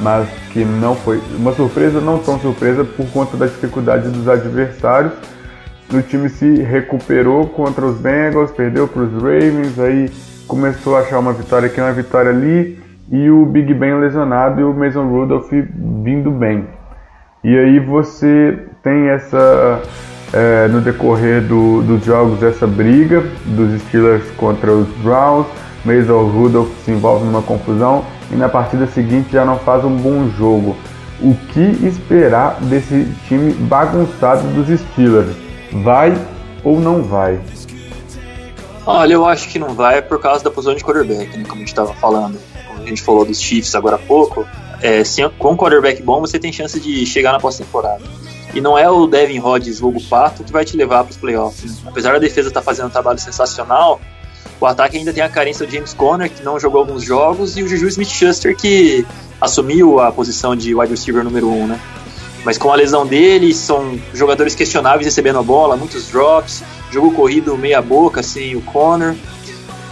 mas que não foi uma surpresa, não tão surpresa por conta da dificuldade dos adversários. O time se recuperou contra os Bengals, perdeu para os Ravens, aí começou a achar uma vitória aqui, uma vitória ali, e o Big Ben lesionado e o Mason Rudolph vindo bem. E aí você tem essa é, no decorrer do, dos jogos essa briga dos Steelers contra os Browns. Mason Rudolph se envolve numa confusão e na partida seguinte já não faz um bom jogo. O que esperar desse time bagunçado dos Steelers? Vai ou não vai? Olha, eu acho que não vai por causa da posição de quarterback, né, como a gente estava falando. Como a gente falou dos Chiefs agora há pouco, é, sem, com um quarterback bom você tem chance de chegar na pós-temporada. E não é o Devin Rodgers, vulgo pato, que vai te levar para os playoffs. Né? Apesar da defesa estar tá fazendo um trabalho sensacional, o ataque ainda tem a carência do James Conner, que não jogou alguns jogos, e o Juju Smith-Schuster, que assumiu a posição de wide receiver número 1, um, né? Mas com a lesão dele, são jogadores questionáveis recebendo a bola, muitos drops, jogo corrido meia boca, assim, o Conner.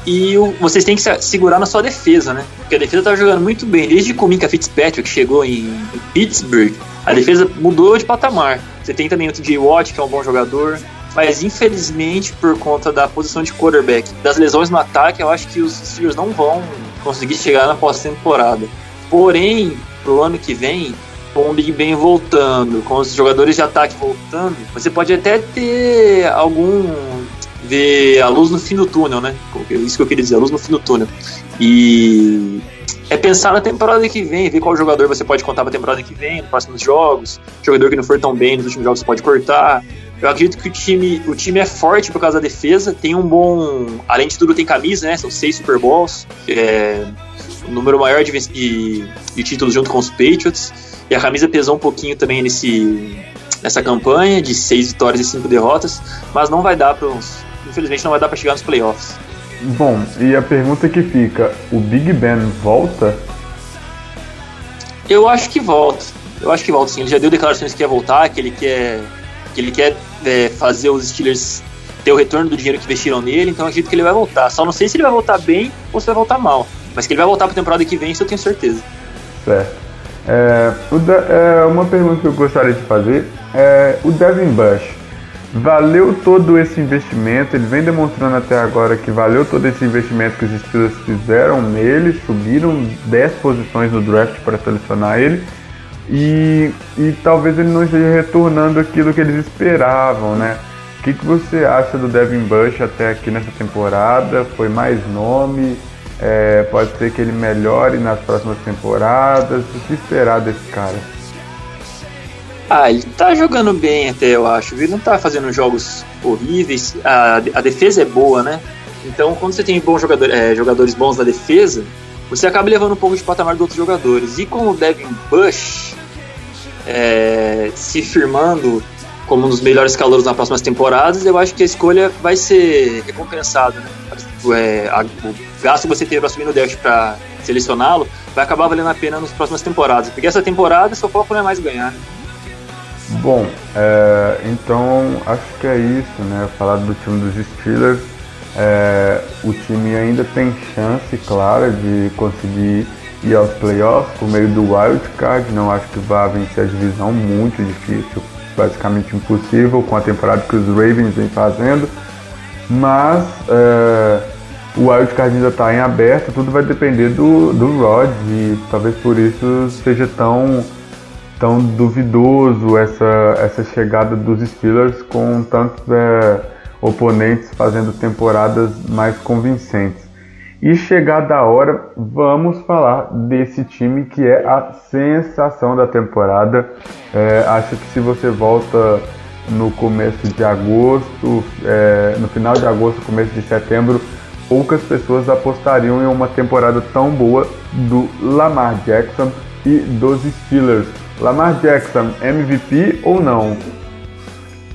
E o, vocês têm que se segurar na sua defesa, né? Porque a defesa tá jogando muito bem. Desde que o Minka Fitzpatrick chegou em, Pittsburgh, a defesa mudou de patamar. Você tem também o TJ Watt, que é um bom jogador. Mas infelizmente, por conta da posição de quarterback, das lesões no ataque, eu acho que os Steelers não vão conseguir chegar na pós-temporada. Porém, pro ano que vem, com o Big Ben voltando, com os jogadores de ataque voltando, você pode até ter algum ver a luz no fim do túnel, né? Isso que eu queria dizer, a luz no fim do túnel. E é pensar na temporada que vem, ver qual jogador você pode contar pra temporada que vem, nos próximos jogos, jogador que não for tão bem nos últimos jogos você pode cortar. Eu acredito que o time, o time é forte por causa da defesa, tem um bom. Além de tudo, tem camisa, né? São seis Super Bowls, é, o número maior de, de, de títulos junto com os Patriots. E a camisa pesou um pouquinho também nesse, nessa campanha de seis vitórias e cinco derrotas, mas não vai dar para infelizmente não vai dar para chegar nos playoffs. Bom, e a pergunta que fica, o Big Ben volta? Eu acho que volta. Eu acho que volta sim. Ele já deu declarações que quer voltar, que ele quer que ele quer é, fazer os Steelers ter o retorno do dinheiro que investiram nele, então eu acredito que ele vai voltar. Só não sei se ele vai voltar bem ou se vai voltar mal. Mas que ele vai voltar para a temporada que vem, isso eu tenho certeza. Certo. É, é, uma pergunta que eu gostaria de fazer é o Devin Bush valeu todo esse investimento, ele vem demonstrando até agora que valeu todo esse investimento que os Steelers fizeram nele, subiram 10 posições no draft para selecionar ele. E, e talvez ele não esteja retornando aquilo que eles esperavam, né? O que, que você acha do Devin Bush até aqui nessa temporada? Foi mais nome? É, pode ser que ele melhore nas próximas temporadas? O que esperar desse cara? Ah, ele tá jogando bem até, eu acho. Ele não tá fazendo jogos horríveis. A, a defesa é boa, né? Então, quando você tem bons jogador, é, jogadores bons na defesa, você acaba levando um pouco de patamar dos outros jogadores. E com o Devin Bush é, se firmando como um dos melhores calouros nas próximas temporadas, eu acho que a escolha vai ser recompensada. Né? É, a, o gasto que você teve para subir no draft para selecioná-lo vai acabar valendo a pena nas próximas temporadas. Porque essa temporada, seu foco não é mais ganhar. Né? Bom, é, então acho que é isso, né? Falar do time dos Steelers. É, o time ainda tem chance clara de conseguir ir aos playoffs por meio do wild card. Não acho que vá vencer a divisão, muito difícil, basicamente impossível com a temporada que os Ravens vem fazendo. Mas é, o wild card ainda está em aberto, tudo vai depender do, do Rod e talvez por isso seja tão tão duvidoso essa, essa chegada dos Steelers com tantos é, oponentes fazendo temporadas mais convincentes. E chegada a hora, vamos falar desse time que é a sensação da temporada. É, acho que se você volta no começo de agosto, é, no final de agosto, começo de setembro, poucas pessoas apostariam em uma temporada tão boa do Lamar Jackson e dos Steelers. Lamar Jackson, MVP ou não?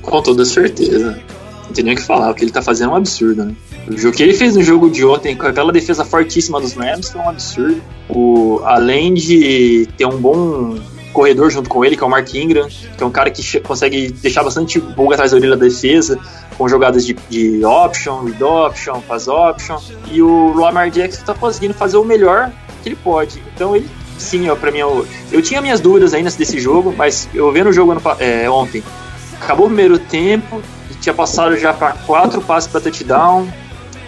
Com toda certeza. Não tem nem o que falar, o que ele tá fazendo é um absurdo, né? O que ele fez no jogo de ontem, com aquela defesa fortíssima dos Rams, foi um absurdo. O, além de ter um bom corredor junto com ele, que é o Mark Ingram, que é um cara que consegue deixar bastante pulga atrás da orelha da defesa, com jogadas de, de option, read option, pass option. E o Lamar Jackson tá conseguindo fazer o melhor que ele pode. Então ele sim, pra mim, eu, eu tinha minhas dúvidas ainda desse jogo, mas eu vendo o jogo é, ontem, acabou o primeiro tempo, tinha passado já para quatro passes para touchdown.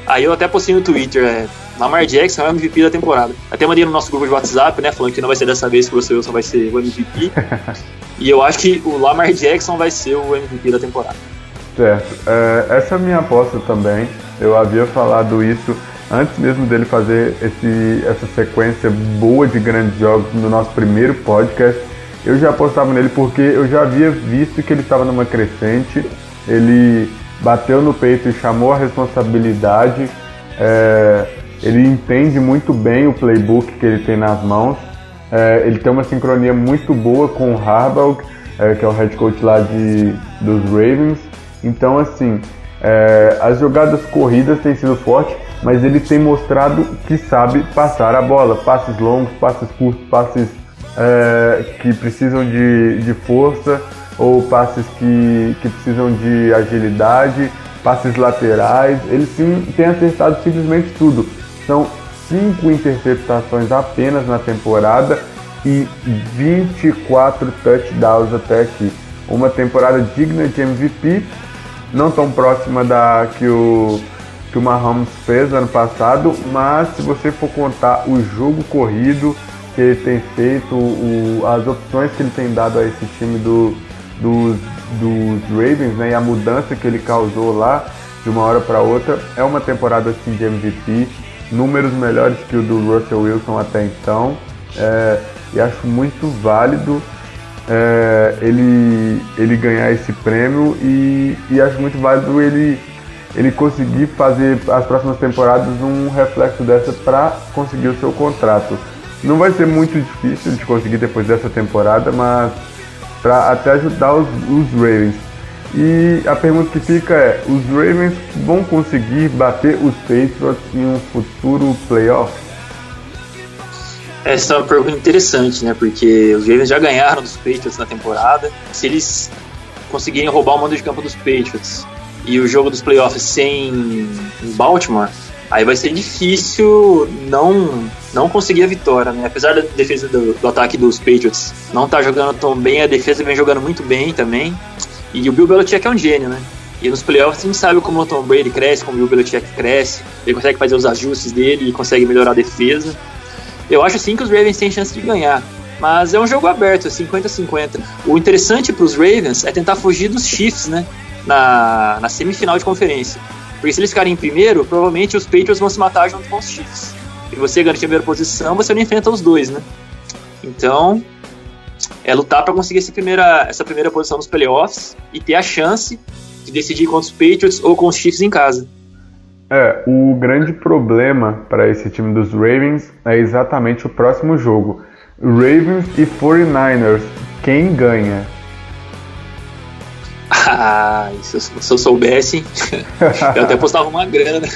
Aí eu até postei no Twitter, é, Lamar Jackson é o MVP da temporada. Até mandei no nosso grupo de WhatsApp, né, falando que não vai ser dessa vez que o Russell Wilson vai ser o MVP. e eu acho que o Lamar Jackson vai ser o MVP da temporada. Certo. É, essa é a minha aposta também. Eu havia falado isso antes mesmo dele fazer esse, essa sequência boa de grandes jogos no nosso primeiro podcast. Eu já apostava nele porque eu já havia visto que ele estava numa crescente. Ele bateu no peito e chamou a responsabilidade. É, ele entende muito bem o playbook que ele tem nas mãos. É, ele tem uma sincronia muito boa com o Harbaugh, é, que é o head coach lá de, dos Ravens. Então, assim, é, as jogadas corridas têm sido fortes, mas ele tem mostrado que sabe passar a bola. Passes longos, passes curtos, passes é, que precisam de, de força ou passes que, que precisam de agilidade, passes laterais. Ele sim tem acertado simplesmente tudo. São cinco interceptações apenas na temporada e 24 touchdowns até aqui. Uma temporada digna de MVP, não tão próxima da que o que o Mahomes fez ano passado, mas se você for contar o jogo corrido que ele tem feito, o, as opções que ele tem dado a esse time do, dos, dos Ravens, né, e a mudança que ele causou lá de uma hora para outra, é uma temporada assim de MVP, números melhores que o do Russell Wilson até então, é, e acho muito válido é, ele, ele ganhar esse prêmio e, e acho muito válido ele, ele conseguir fazer as próximas temporadas um reflexo dessa para conseguir o seu contrato. Não vai ser muito difícil de conseguir depois dessa temporada, mas para até ajudar os, os Ravens. E a pergunta que fica é: os Ravens vão conseguir bater os Patriots em um futuro playoff? Essa é uma pergunta interessante, né? Porque os Ravens já ganharam dos Patriots na temporada. Se eles conseguirem roubar o mando de campo dos Patriots e o jogo dos playoffs sem Baltimore, aí vai ser difícil não não conseguir a vitória, né? Apesar da defesa do, do ataque dos Patriots não estar tá jogando tão bem, a defesa vem jogando muito bem também. E o Bill Belichick é um gênio, né? E nos playoffs a gente sabe como o Tom Brady cresce, como o Bill Belichick cresce, ele consegue fazer os ajustes dele e consegue melhorar a defesa. Eu acho sim que os Ravens têm chance de ganhar, mas é um jogo aberto, 50-50. O interessante para os Ravens é tentar fugir dos Chiefs, né? Na, na semifinal de conferência. Porque se eles ficarem em primeiro, provavelmente os Patriots vão se matar junto com os Chiefs e você garantir a primeira posição, você não enfrenta os dois, né? Então, é lutar para conseguir essa primeira, essa primeira posição nos playoffs e ter a chance de decidir contra os Patriots ou com os Chiefs em casa. É, o grande problema para esse time dos Ravens é exatamente o próximo jogo. Ravens e 49ers, quem ganha? Ah, se eu, se eu soubesse, eu até postava uma grana.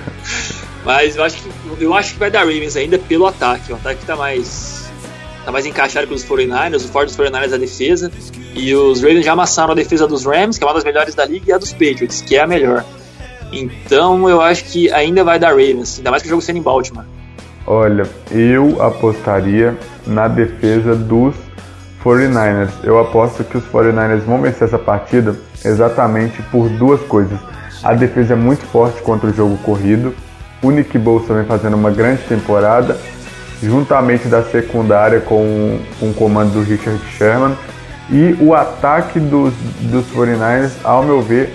Mas eu acho que eu acho que vai dar Ravens ainda pelo ataque. O ataque tá mais tá mais encaixado pelos 49ers, o forte dos 49ers é a defesa. E os Ravens já amassaram a defesa dos Rams, que é uma das melhores da liga, e a dos Patriots, que é a melhor. Então eu acho que ainda vai dar Ravens, ainda mais que o jogo sendo em Baltimore. Olha, eu apostaria na defesa dos 49ers. Eu aposto que os 49ers vão vencer essa partida exatamente por duas coisas. A defesa é muito forte contra o jogo corrido o Nick Bosa vem fazendo uma grande temporada, juntamente da secundária com, com o comando do Richard Sherman. E o ataque dos, dos 49ers, ao meu ver,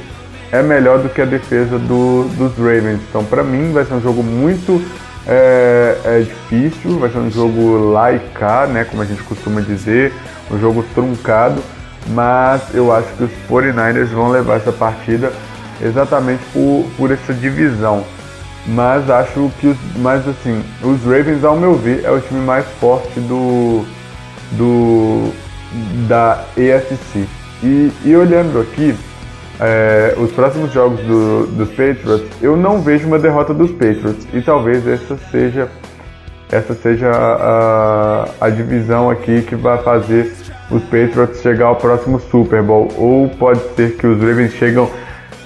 é melhor do que a defesa do, dos Ravens. Então, para mim, vai ser um jogo muito é, é, difícil, vai ser um jogo lá né, como a gente costuma dizer, um jogo truncado, mas eu acho que os 49ers vão levar essa partida exatamente por, por essa divisão mas acho que os, mas assim, os Ravens, ao meu ver, é o time mais forte do, do da ESC. E, e olhando aqui, é, os próximos jogos do, dos Patriots, eu não vejo uma derrota dos Patriots. E talvez essa seja essa seja a, a, divisão aqui que vai fazer os Patriots chegar ao próximo Super Bowl. Ou pode ser que os Ravens chegam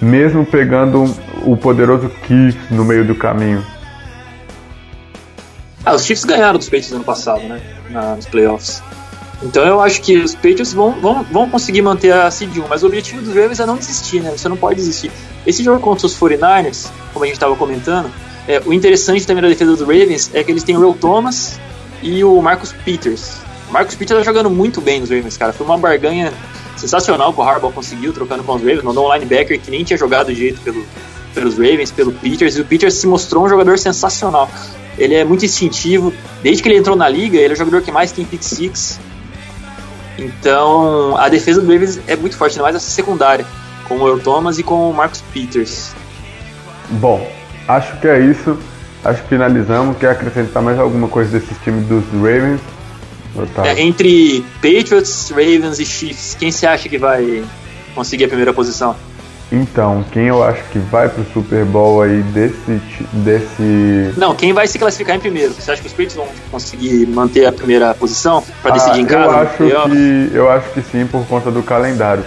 mesmo pegando o poderoso Keith no meio do caminho. Ah, os Chiefs ganharam dos Patriots ano passado, né? Nos playoffs. Então eu acho que os Patriots vão, vão, vão conseguir manter a seed 1, mas o objetivo dos Ravens é não desistir, né? Você não pode desistir. Esse jogo contra os 49ers, como a gente estava comentando, é, o interessante também da defesa dos Ravens é que eles têm o Earl Thomas e o Marcus Peters. O Marcus Peters tá jogando muito bem nos Ravens, cara. Foi uma barganha sensacional que o Harbaugh conseguiu trocando com os Ravens. Mandou um linebacker que nem tinha jogado jeito pelo, pelos Ravens, pelo Peters, e o Peters se mostrou um jogador sensacional. Ele é muito instintivo. Desde que ele entrou na liga, ele é o jogador que mais tem pick six. Então, a defesa do Ravens é muito forte, ainda mais essa secundária, com o Earl Thomas e com o Marcus Peters. Bom, acho que é isso. Acho que finalizamos. Quer acrescentar mais alguma coisa desses times dos Ravens? É, entre Patriots, Ravens e Chiefs, quem você acha que vai conseguir a primeira posição? Então, quem eu acho que vai pro Super Bowl aí desse. desse... Não, quem vai se classificar em primeiro? Você acha que os Patriots vão conseguir manter a primeira posição para decidir ah, em casa? Eu acho, que, eu acho que sim, por conta do calendário.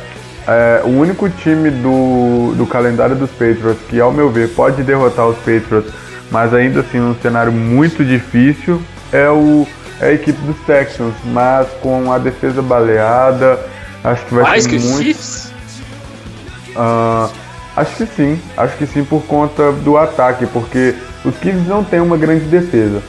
É, o único time do, do calendário dos Patriots que, ao meu ver, pode derrotar os Patriots, mas ainda assim num cenário muito difícil, é, o, é a equipe dos Texans. Mas com a defesa baleada, acho que vai Mais ser que muito. Chiefs? Uh, acho que sim, acho que sim por conta do ataque, porque os Chiefs não têm uma grande defesa.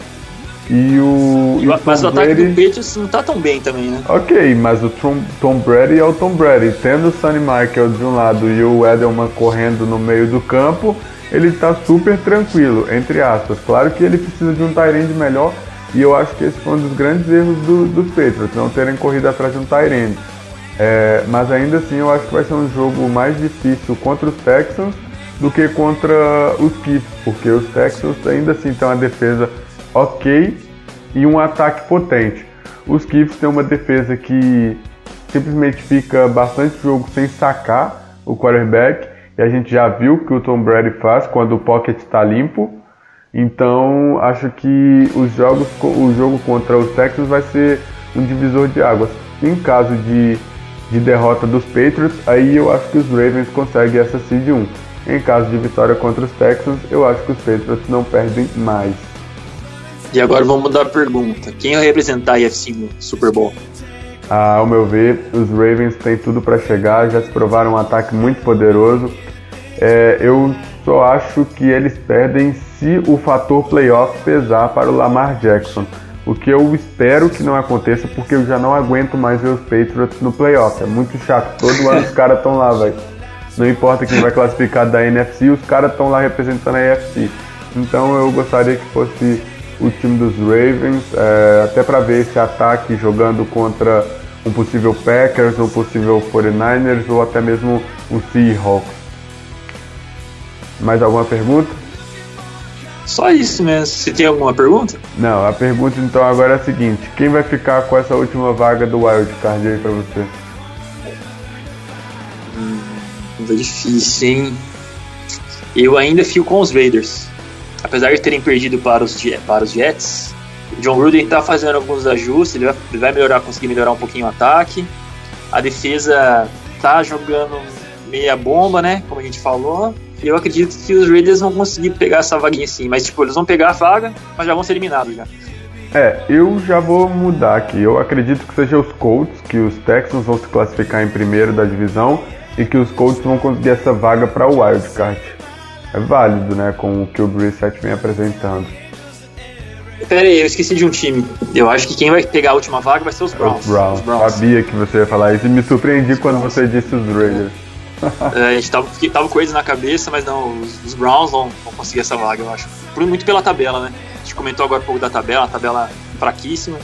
E o. E mas o ataque do Patriots não tá tão bem também, né? Ok, mas o Tom, Tom Brady é o Tom Brady. Tendo o Sonny Michael de um lado e o Edelman correndo no meio do campo, ele tá super tranquilo, entre aspas. Claro que ele precisa de um Tyrande melhor, e eu acho que esse foi um dos grandes erros do, dos Patriots, não terem corrido atrás de um Tyrande. É, mas ainda assim eu acho que vai ser um jogo mais difícil contra os Texans do que contra os Chiefs, porque os Texans ainda assim têm uma defesa ok e um ataque potente. Os Chiefs têm uma defesa que simplesmente fica bastante jogo sem sacar o quarterback, e a gente já viu que o Tom Brady faz quando o pocket está limpo. Então acho que os jogos, o jogo contra os Texans vai ser um divisor de águas. Em caso de, de derrota dos Patriots, aí eu acho que os Ravens conseguem essa seed 1. Em caso de vitória contra os Texans, eu acho que os Patriots não perdem mais. E agora vamos mudar a pergunta. Quem vai representar a IFC no Super Bowl? Ah, ao meu ver, os Ravens têm tudo para chegar, já se provaram um ataque muito poderoso. É, eu só acho que eles perdem se o fator playoff pesar para o Lamar Jackson. O que eu espero que não aconteça, porque eu já não aguento mais ver os Patriots no playoff. É muito chato. Todo ano os caras estão lá, velho. Não importa quem vai classificar da NFC, os caras estão lá representando a AFC. Então eu gostaria que fosse o time dos Ravens, é, até para ver esse ataque jogando contra um possível Packers, um possível 49ers ou até mesmo um Seahawks. Mais alguma pergunta? Só isso mesmo. Você tem alguma pergunta? Não, a pergunta então agora é a seguinte: quem vai ficar com essa última vaga do Wild Card aí pra você? Hum, difícil, hein? Eu ainda fico com os Raiders apesar de terem perdido para os, para os Jets, o John Gruden está fazendo alguns ajustes, ele vai, ele vai, melhorar, conseguir melhorar um pouquinho o ataque. A defesa tá jogando meia bomba, né? Como a gente falou. Eu acredito que os Raiders vão conseguir pegar essa vaguinha sim. Mas, tipo, eles vão pegar a vaga, mas já vão ser eliminados já. É, eu já vou mudar aqui. Eu acredito que seja os Colts, que os Texans vão se classificar em primeiro da divisão e que os Colts vão conseguir essa vaga para o Wild Card é válido, né? Com o que o Brissett vem apresentando. Pera aí, eu esqueci de um time. Eu acho que quem vai pegar a última vaga vai ser os Browns. Os Browns. Os Browns. Sabia que você ia falar isso e me surpreendi os quando Browns. você disse os Raiders. é, a gente tava, tava com eles na cabeça, mas não, os, os Browns vão, vão, conseguir essa vaga, eu acho. Por, muito pela tabela, né? A gente comentou agora um pouco da tabela, uma tabela fraquíssima.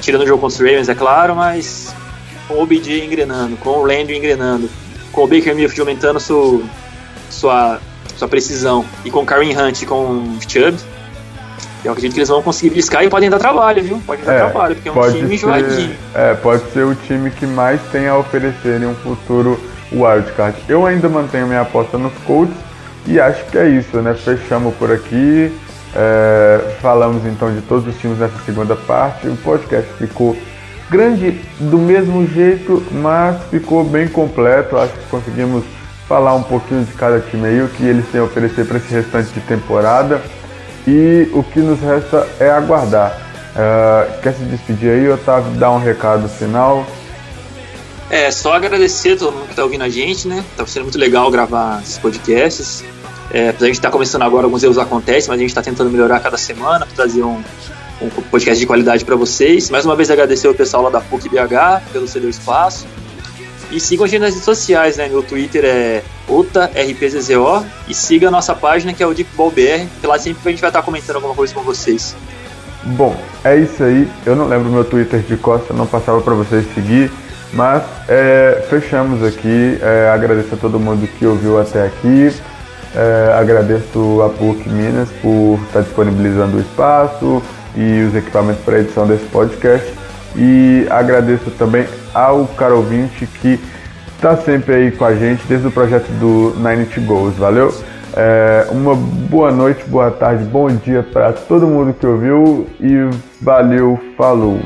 Tirando o jogo contra os Ravens, é claro, mas com o OBJ engrenando, com o Landry engrenando, com o Baker Mayfield aumentando sua, sua sua precisão. E com Karen Hunt e com Chubb, eu acredito que eles vão conseguir bliscar e podem dar trabalho, viu? Podem dar é, trabalho, porque é um time enjoadinho. É, pode ser o time que mais tem a oferecer em um futuro wildcard. Eu ainda mantenho minha aposta nos Colts e acho que é isso, né? Fechamos por aqui. É, falamos então de todos os times nessa segunda parte. O podcast ficou grande do mesmo jeito, mas ficou bem completo. Acho que conseguimos falar um pouquinho de cada time aí, o que eles têm a oferecer para esse restante de temporada. e o que nos resta é aguardar. Uh, quer se despedir aí, Otávio, dar um recado final? É, só agradecer a todo mundo que está ouvindo a gente, né? Tá sendo muito legal gravar esses podcasts. É, a gente está começando agora, alguns erros acontecem, mas a gente está tentando melhorar cada semana para trazer um, um podcast de qualidade para vocês. Mais uma vez agradecer o pessoal lá da PUC BH pelo ceder espaço. E sigam a gente nas redes sociais, né? Meu Twitter é OtaRPZZO e siga a nossa página que é o DeepBallBR, que lá sempre a gente vai estar comentando alguma coisa com vocês. Bom, é isso aí. Eu não lembro meu Twitter de costa, não passava para vocês seguir. Mas é, fechamos aqui. É, agradeço a todo mundo que ouviu até aqui. É, agradeço a PUC Minas por estar disponibilizando o espaço e os equipamentos para edição desse podcast. E agradeço também ao caro ouvinte que está sempre aí com a gente desde o projeto do Nine Goals. Valeu? É, uma boa noite, boa tarde, bom dia para todo mundo que ouviu e valeu, falou!